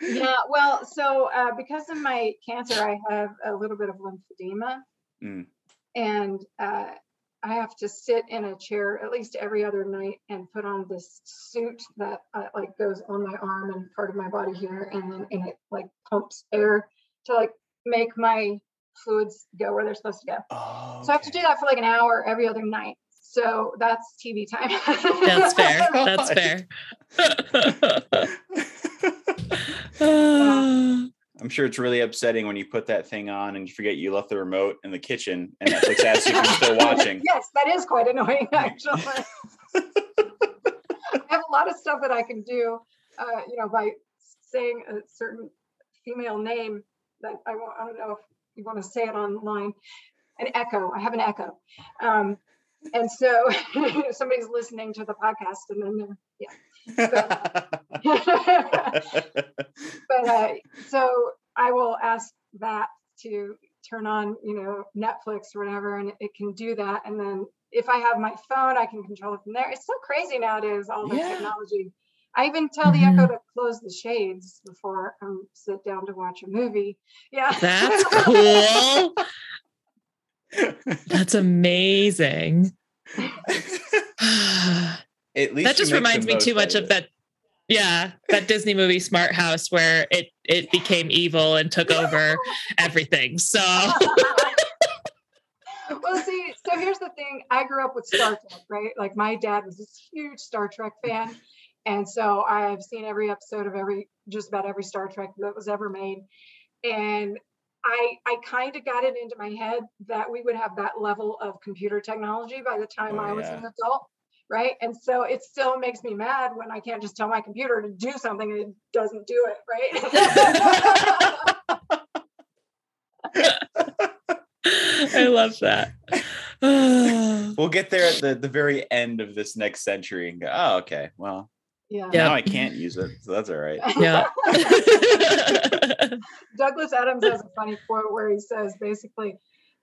yeah, well, so uh, because of my cancer, I have a little bit of lymphedema, Mm. and uh, I have to sit in a chair at least every other night and put on this suit that uh, like goes on my arm and part of my body here, and then and it like pumps air to like make my fluids go where they're supposed to go. Oh, So I have to do that for like an hour every other night. So that's TV time. That's fair. That's fair. I'm sure it's really upsetting when you put that thing on and you forget you left the remote in the kitchen and Netflix asks you if you're still watching. yes, that is quite annoying, actually. I have a lot of stuff that I can do, uh, you know, by saying a certain female name that I, won't, I don't know if you want to say it online. An echo. I have an echo. Um, and so somebody's listening to the podcast and then they're, yeah. but uh, so I will ask that to turn on, you know, Netflix or whatever, and it can do that. And then if I have my phone, I can control it from there. It's so crazy nowadays, all the Yeah. technology. I even tell the Echo mm-hmm. to close the shades before I sit down to watch a movie. Yeah. That's cool. That's amazing. At least that just reminds me too much of it. that yeah that disney movie smart house where it it became evil and took over everything so well, see, so here's the thing. I grew up with Star Trek, right? Like my dad was this huge Star Trek fan. And so I've seen every episode of every just about every Star Trek that was ever made. And I I kind of got it into my head that we would have that level of computer technology by the time Oh, I was yeah. an adult. Right. And so it still makes me mad when I can't just tell my computer to do something and it doesn't do it. Right. i love that We'll get there at the, the very end of this next century and go, oh, okay, well, yeah. Yeah. now I can't use it. So that's all right. yeah Douglas Adams has a funny quote where he says basically,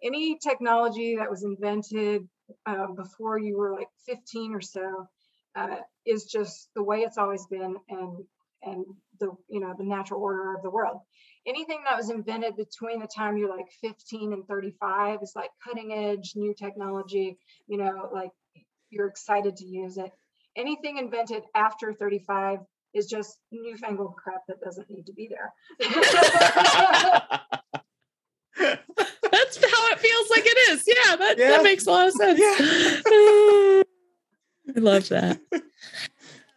any technology that was invented uh, before you were like 15 or so uh, is just the way it's always been and and the you know the natural order of the world. Anything that was invented between the time you're like 15 and 35 is like cutting edge new technology. You know, like you're excited to use it. Anything invented after 35 is just newfangled crap that doesn't need to be there. that's how it feels like it is yeah that, Yeah. that makes a lot of sense i love that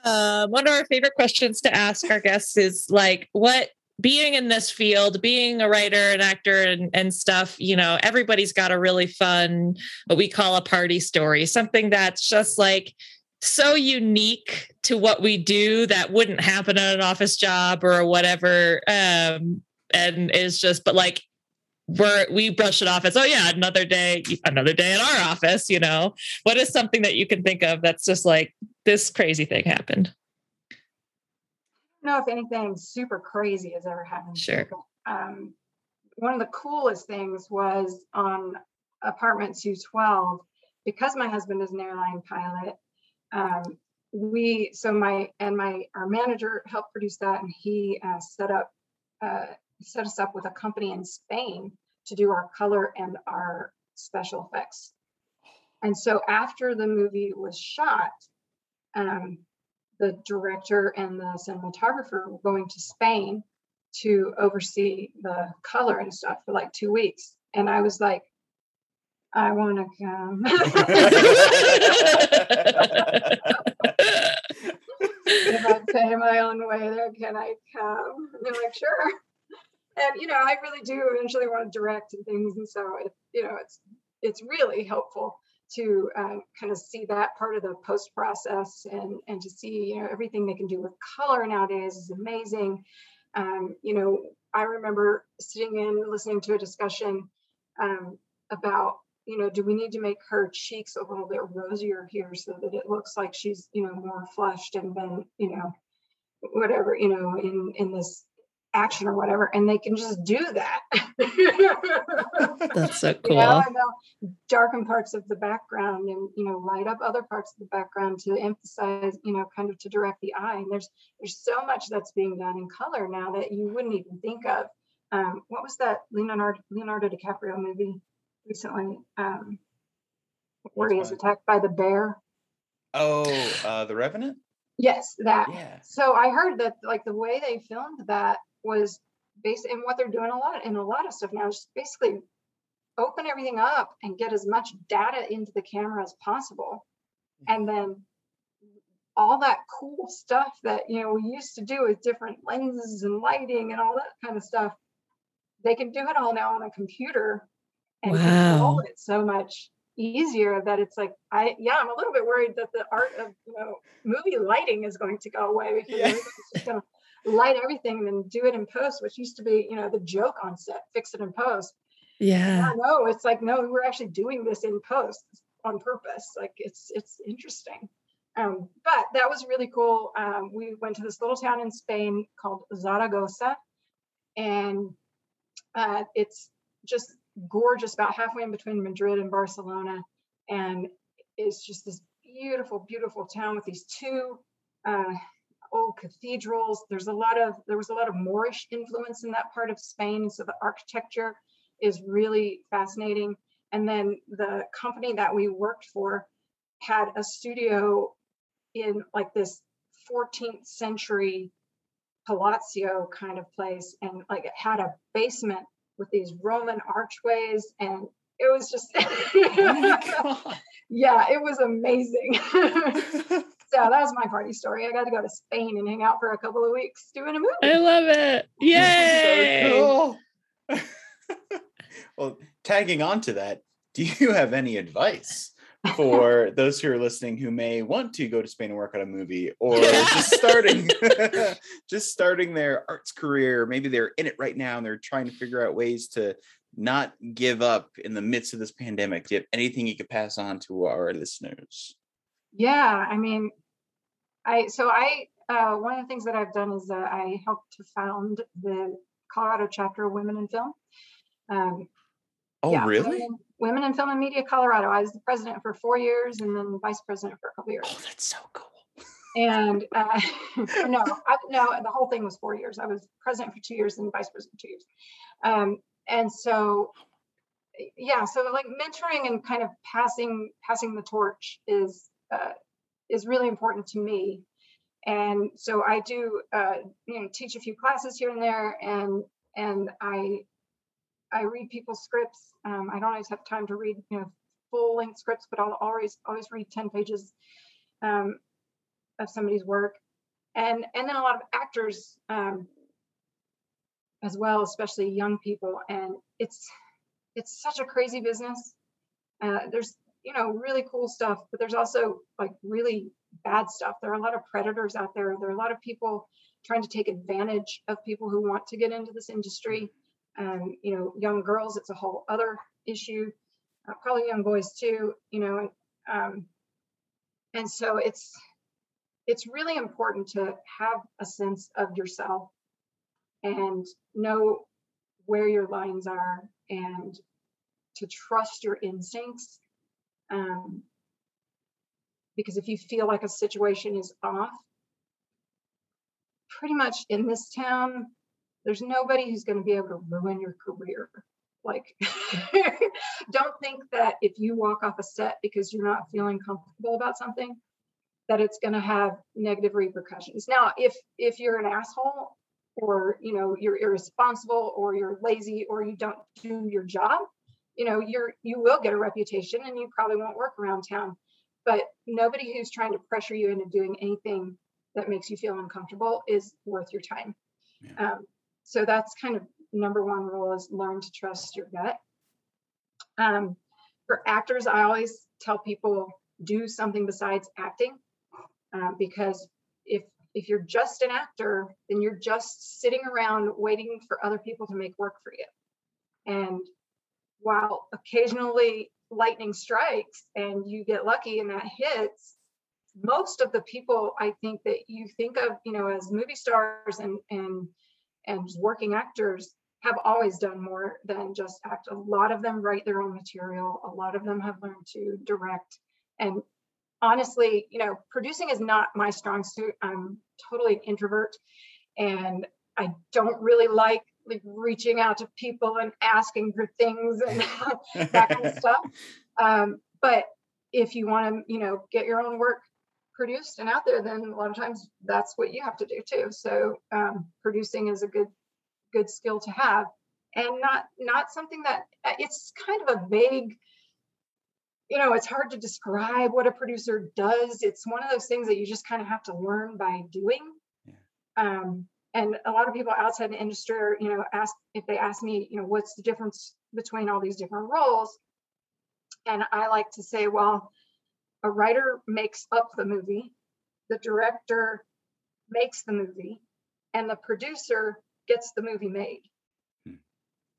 um, one of our favorite questions to ask our guests is like what being in this field being a writer and actor and, and stuff you know everybody's got a really fun what we call a party story something that's just like so unique to what we do that wouldn't happen at an office job or whatever um and is just but like we're we brush it off as oh yeah another day another day in our office you know what is something that you can think of that's just like this crazy thing happened don't know if anything super crazy has ever happened. Sure. Um, one of the coolest things was on apartment 212, because my husband is an airline pilot. Um, we so my and my our manager helped produce that, and he uh, set up uh, set us up with a company in Spain to do our color and our special effects. And so after the movie was shot, um, the director and the cinematographer were going to Spain to oversee the color and stuff for like two weeks. And I was like, I want to come. if I pay my own way there, can I come? And they're like, sure. And you know, I really do eventually want to direct and things, and so it, you know, it's it's really helpful to uh, kind of see that part of the post process and and to see you know everything they can do with color nowadays is amazing. Um, you know, I remember sitting in listening to a discussion um, about you know, do we need to make her cheeks a little bit rosier here so that it looks like she's, you know, more flushed and then, you know, whatever, you know, in in this action or whatever, and they can just do that. That's so cool. I know. Darken parts of the background and you know light up other parts of the background to emphasize, you know, kind of to direct the eye. And there's there's so much that's being done in color now that you wouldn't even think of. Um, what was that Leonardo Leonardo DiCaprio movie recently? Um, where he is attacked by the bear. Oh, uh, the Revenant. Yes, that. Yeah. So I heard that like the way they filmed that was based and what they're doing a lot in a lot of stuff now is just basically open everything up and get as much data into the camera as possible. And then all that cool stuff that you know we used to do with different lenses and lighting and all that kind of stuff, they can do it all now on a computer and control Wow. it so much easier that it's like I yeah, I'm a little bit worried that the art of you know movie lighting is going to go away because Yeah. everybody's just gonna light everything and then do it in post, which used to be, you know, the joke on set, fix it in post. Yeah. Yeah, no, it's like, no, we're actually doing this in post on purpose. Like it's it's interesting. Um, but that was really cool. Um, we went to this little town in Spain called Zaragoza, and uh, it's just gorgeous, about halfway in between Madrid and Barcelona, and it's just this beautiful, beautiful town with these two uh, old cathedrals. There's a lot of there was a lot of Moorish influence in that part of Spain, so the architecture is really fascinating. And then the company that we worked for had a studio in like this 14th century palazzo kind of place, and like it had a basement with these Roman archways, and it was just Oh yeah, it was amazing. So that was my party story. I got to go to Spain and hang out for a couple of weeks doing a movie. I love it. Yay. So cool. well, tagging on to that, do you have any advice for those who are listening who may want to go to Spain and work on a movie or just starting just starting their arts career? Maybe they're in it right now and they're trying to figure out ways to not give up in the midst of this pandemic. Do you have anything you could pass on to our listeners? Yeah, I mean, I so I uh, one of the things that I've done is uh, I helped to found the Colorado chapter of Women in Film. Um, Oh, yeah, really? Women, Women in Film and Media Colorado. I was the president for four years and then vice president for a couple years. Oh, that's so cool. And uh, no, I, no, the whole thing was four years. I was president for two years and vice president for two years. Um, and so, yeah, so like mentoring and kind of passing passing the torch is uh, is really important to me. And so I do, uh, you know, teach a few classes here and there, and and I I read people's scripts. Um, I don't always have time to read, you know, full length scripts, but I'll always always read ten pages. Um, of somebody's work. And and then a lot of actors um, as well especially young people. And it's it's such a crazy business. Uh, there's you know really cool stuff but there's also like really bad stuff. There are a lot of predators out there. There are a lot of people trying to take advantage of people who want to get into this industry um, you know young girls it's a whole other issue. Uh, probably young boys too you know um, and so it's it's really important to have a sense of yourself and know where your lines are and to trust your instincts um, because if you feel like a situation is off pretty much in this town there's nobody who's going to be able to ruin your career like don't think that if you walk off a set because you're not feeling comfortable about something that it's going to have negative repercussions. Now, if if you're an asshole or you know you're irresponsible or you're lazy or you don't do your job, you know you're you will get a reputation and you probably won't work around town. But nobody who's trying to pressure you into doing anything that makes you feel uncomfortable is worth your time. Yeah. Um, so that's kind of number one rule is learn to trust your gut. Um, for actors, I always tell people do something besides acting uh, because if if you're just an actor, then you're just sitting around waiting for other people to make work for you. And while occasionally lightning strikes and you get lucky and that hits, most of the people I think that you think of, you know, as movie stars and and and working actors have always done more than just act. A lot of them write their own material. A lot of them have learned to direct. And honestly, you know, producing is not my strong suit. I'm totally an introvert and I don't really like like reaching out to people and asking for things and that kind of stuff. Um, but if you want to, you know, get your own work produced and out there, then a lot of times that's what you have to do too. So um, producing is a good good skill to have, and not not something that uh, it's kind of a vague. You know, it's hard to describe what a producer does. It's one of those things that you just kind of have to learn by doing. Yeah. Um, and a lot of people outside the industry are, you know, ask if they ask me, you know, what's the difference between all these different roles? And I like to say, well, a writer makes up the movie, the director makes the movie, and the producer gets the movie made. Hmm.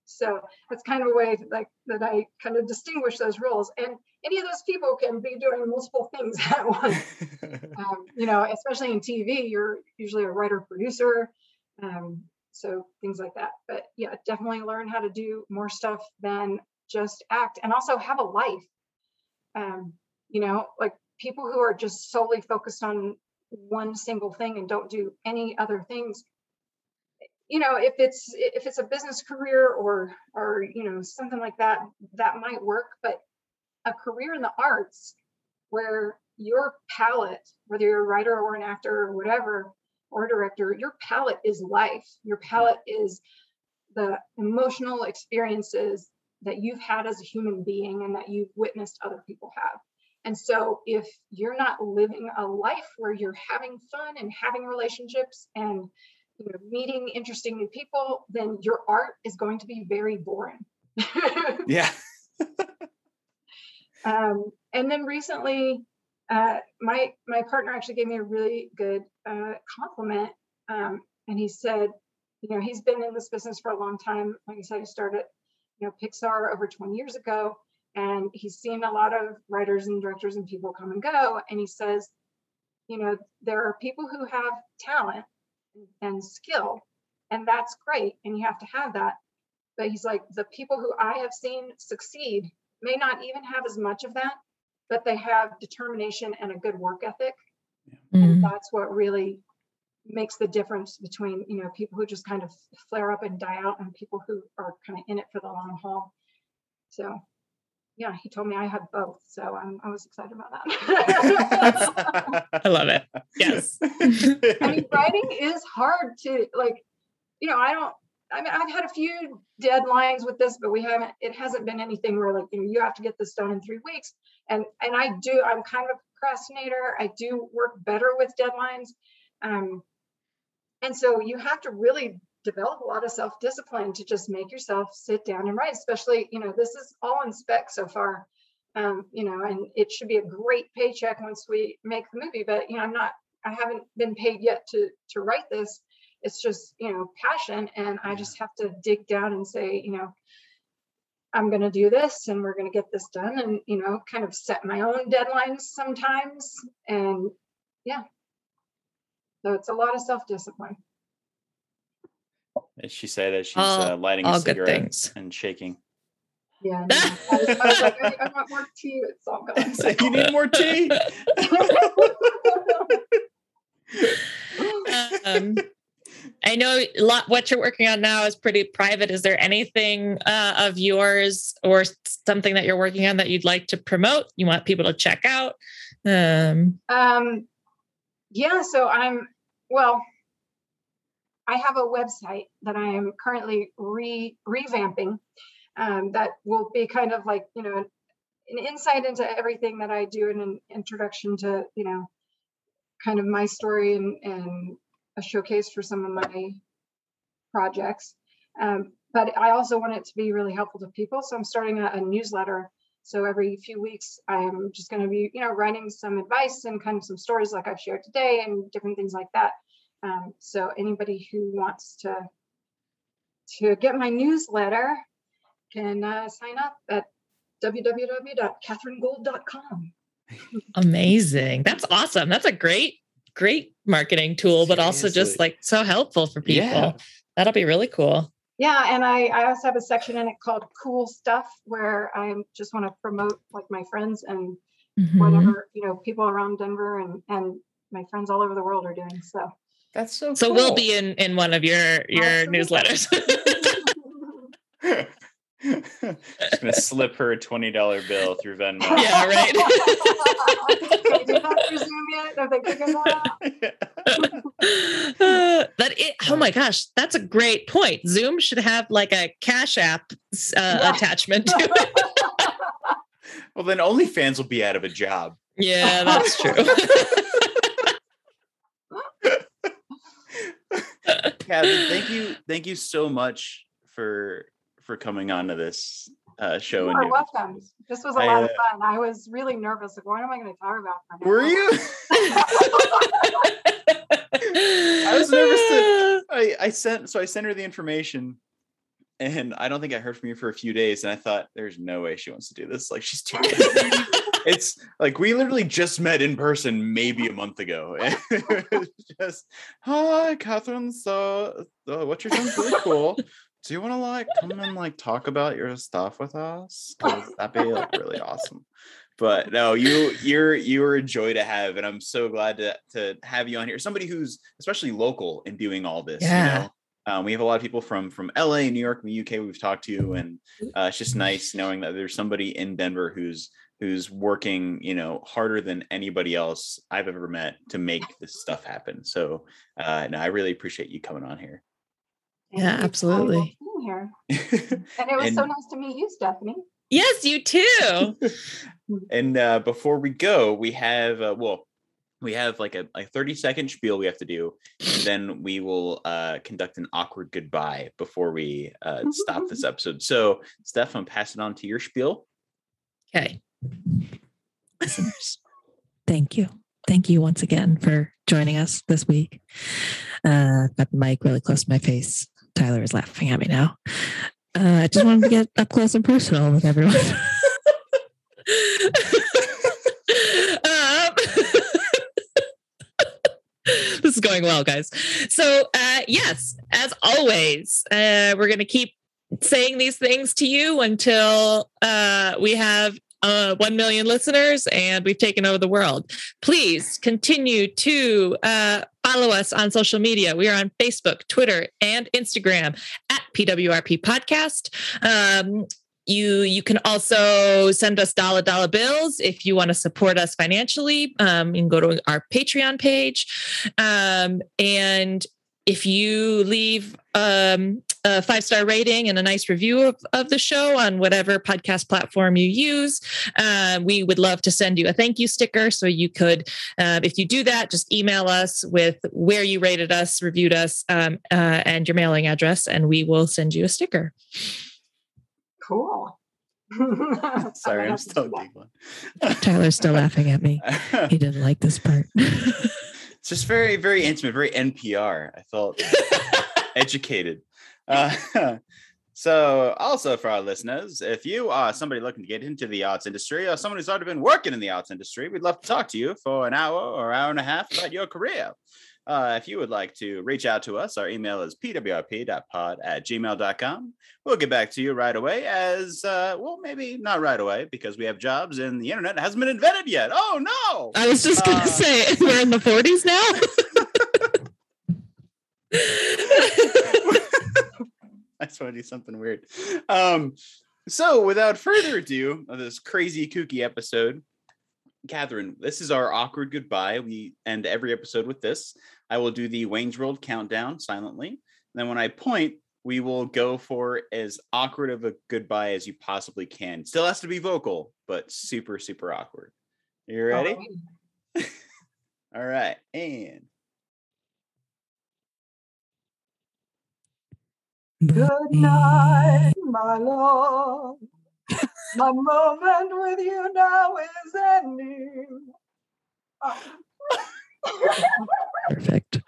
So that's kind of a way like that I kind of distinguish those roles. And any of those people can be doing multiple things at once. um, you know, especially in TV, you're usually a writer producer. Um, so things like that. But yeah, definitely learn how to do more stuff than just act and also have a life. Um, you know, like people who are just solely focused on one single thing and don't do any other things you know if it's if it's a business career or or you know something like that that might work but a career in the arts where your palette whether you're a writer or an actor or whatever or director your palette is life. Your palette is the emotional experiences that you've had as a human being and that you've witnessed other people have and so if you're not living a life where you're having fun and having relationships and you know, meeting interesting new people, then your art is going to be very boring. yeah. um, and then recently, uh, my my partner actually gave me a really good uh, compliment, um, and he said, you know, he's been in this business for a long time. Like I said, he started, you know, Pixar over 20 years ago, and he's seen a lot of writers and directors and people come and go. And he says, you know, there are people who have talent and skill, and that's great, and you have to have that. But he's like, the people who I have seen succeed may not even have as much of that, but they have determination and a good work ethic. Yeah. And mm-hmm. that's what really makes the difference between you know people who just kind of flare up and die out and people who are kind of in it for the long haul so yeah he told me i had both so I'm, i was excited about that i love it yes i mean writing is hard to like you know i don't I mean, I've had a few deadlines with this, but we haven't. It hasn't been anything where like you know you have to get this done in three weeks. And and I do. I'm kind of a procrastinator. I do work better with deadlines. Um, and so you have to really develop a lot of self-discipline to just make yourself sit down and write, especially, you know, this is all in spec so far. Um, you know, and it should be a great paycheck once we make the movie, but you know, I'm not I haven't been paid yet to to write this. It's just, you know, passion and I just have to dig down and say, you know, I'm going to do this and we're going to get this done and, you know, kind of set my own deadlines sometimes and yeah, so it's a lot of self discipline. As she said, as she's all, uh, lighting a cigarette and shaking. Yeah. I, was, I, was like, I, I, want more tea. It's all gone. So you need more tea. um, I know a lot what you're working on now is pretty private. Is there anything uh, of yours or something that you're working on that you'd like to promote? You want people to check out? Um, um yeah, so I'm well, I have a website that I am currently re revamping um, that will be kind of like, you know, an insight into everything that I do and an introduction to, you know, kind of my story and, and a showcase for some of my projects. Um, but I also want it to be really helpful to people. So I'm starting a, a newsletter So every few weeks, I'm just going to be, you know, writing some advice and kind of some stories like I've shared today and different things like that. Um, so anybody who wants to to get my newsletter can uh, sign up at www.catherinegold.com. Amazing. That's awesome. That's a great, great marketing tool, but also just like so helpful for people. Yeah. That'll be really cool. Yeah, and I, I also have a section in it called cool stuff where I just want to promote like my friends and Mhm. whatever, you know, people around Denver and, and my friends all over the world are doing. So That's so So we'll be in in one of your your Absolutely. newsletters. Just gonna slip her a twenty dollar bill through Venmo. Yeah, right. They did not yet. Have they figured that out? Uh, that it, oh my gosh, that's a great point. Zoom should have like a Cash App uh, Yeah. attachment to it. well, then OnlyFans will be out of a job. Yeah, that's true. Kevin, thank you, thank you so much for for coming on to this uh, show. You're welcome. This was a I, lot of uh, fun. I was really nervous. Like, what am I going to talk about? For now? Were you? I was nervous to- I, I sent so I sent her the information, and I don't think I heard from you for a few days, and I thought there's no way she wants to do this. Like she's too. it's like we literally just met in person maybe a month ago. And just hi, Catherine. So uh, what you're doing is really cool. Do you want to like come and like talk about your stuff with us? 'Cause that'd be like really awesome. But no, you you're you're a joy to have, and I'm so glad to to have you on here. Somebody who's especially local in doing all this. Yeah. You know? Um, we have a lot of people from from LA, New York, and the UK we've talked to, and uh, it's just nice knowing that there's somebody in Denver who's who's working, you know, harder than anybody else I've ever met to make this stuff happen. So, uh, no, I really appreciate you coming on here. Yeah, absolutely. being here. And it was so nice to meet you, Stephanie. yes, you too. and uh, before we go, we have uh, well, we have like a, a 30 second spiel we have to do. And then we will uh, conduct an awkward goodbye before we uh, stop this episode. So, Steph, I'm passing on to your spiel. Okay. listeners, thank you. Thank you once again for joining us this week. Uh, I've got the mic really close to my face. Tyler is laughing at me now. Uh, I just wanted to get up close and personal with everyone. Um, this is going well, guys. So, uh, yes, as always, uh, we're going to keep saying these things to you until uh, we have uh, 1 million listeners and we've taken over the world. Please continue to uh, follow us on social media. We are on Facebook, Twitter, and Instagram at PWRP Podcast. Um, you you can also send us dollar dollar bills if you want to support us financially. Um, you can go to our Patreon page, um, and if you leave um, a five star rating and a nice review of, of the show on whatever podcast platform you use, uh, we would love to send you a thank you sticker. So you could, uh, if you do that, just email us with where you rated us, reviewed us, um, uh, and your mailing address, and we will send you a sticker. Cool. Sorry, I'm still do giggling. Tyler's still laughing at me. He didn't like this part. it's just very, very intimate, very NPR. I felt educated. Uh, so, also for our listeners, if you are somebody looking to get into the arts industry or someone who's already been working in the arts industry, we'd love to talk to you for an hour or hour and a half about your career. Uh, if you would like to reach out to us, our email is pwrp.pod at gmail.com. We'll get back to you right away, as uh, well, maybe not right away because we have jobs and the internet hasn't been invented yet. Oh, no. I was just going to Uh, say, we're in the 40s now. I just want to do something weird. Um, so without further ado, of this crazy kooky episode, Catherine, this is our awkward goodbye. We end every episode with this. I will do the Wayne's World countdown silently. And then when I point, we will go for as awkward of a goodbye as you possibly can. Still has to be vocal, but super, super awkward. You ready? Alrighty. All right. And Good night, my love. My moment with you now is ending. Oh. Perfect.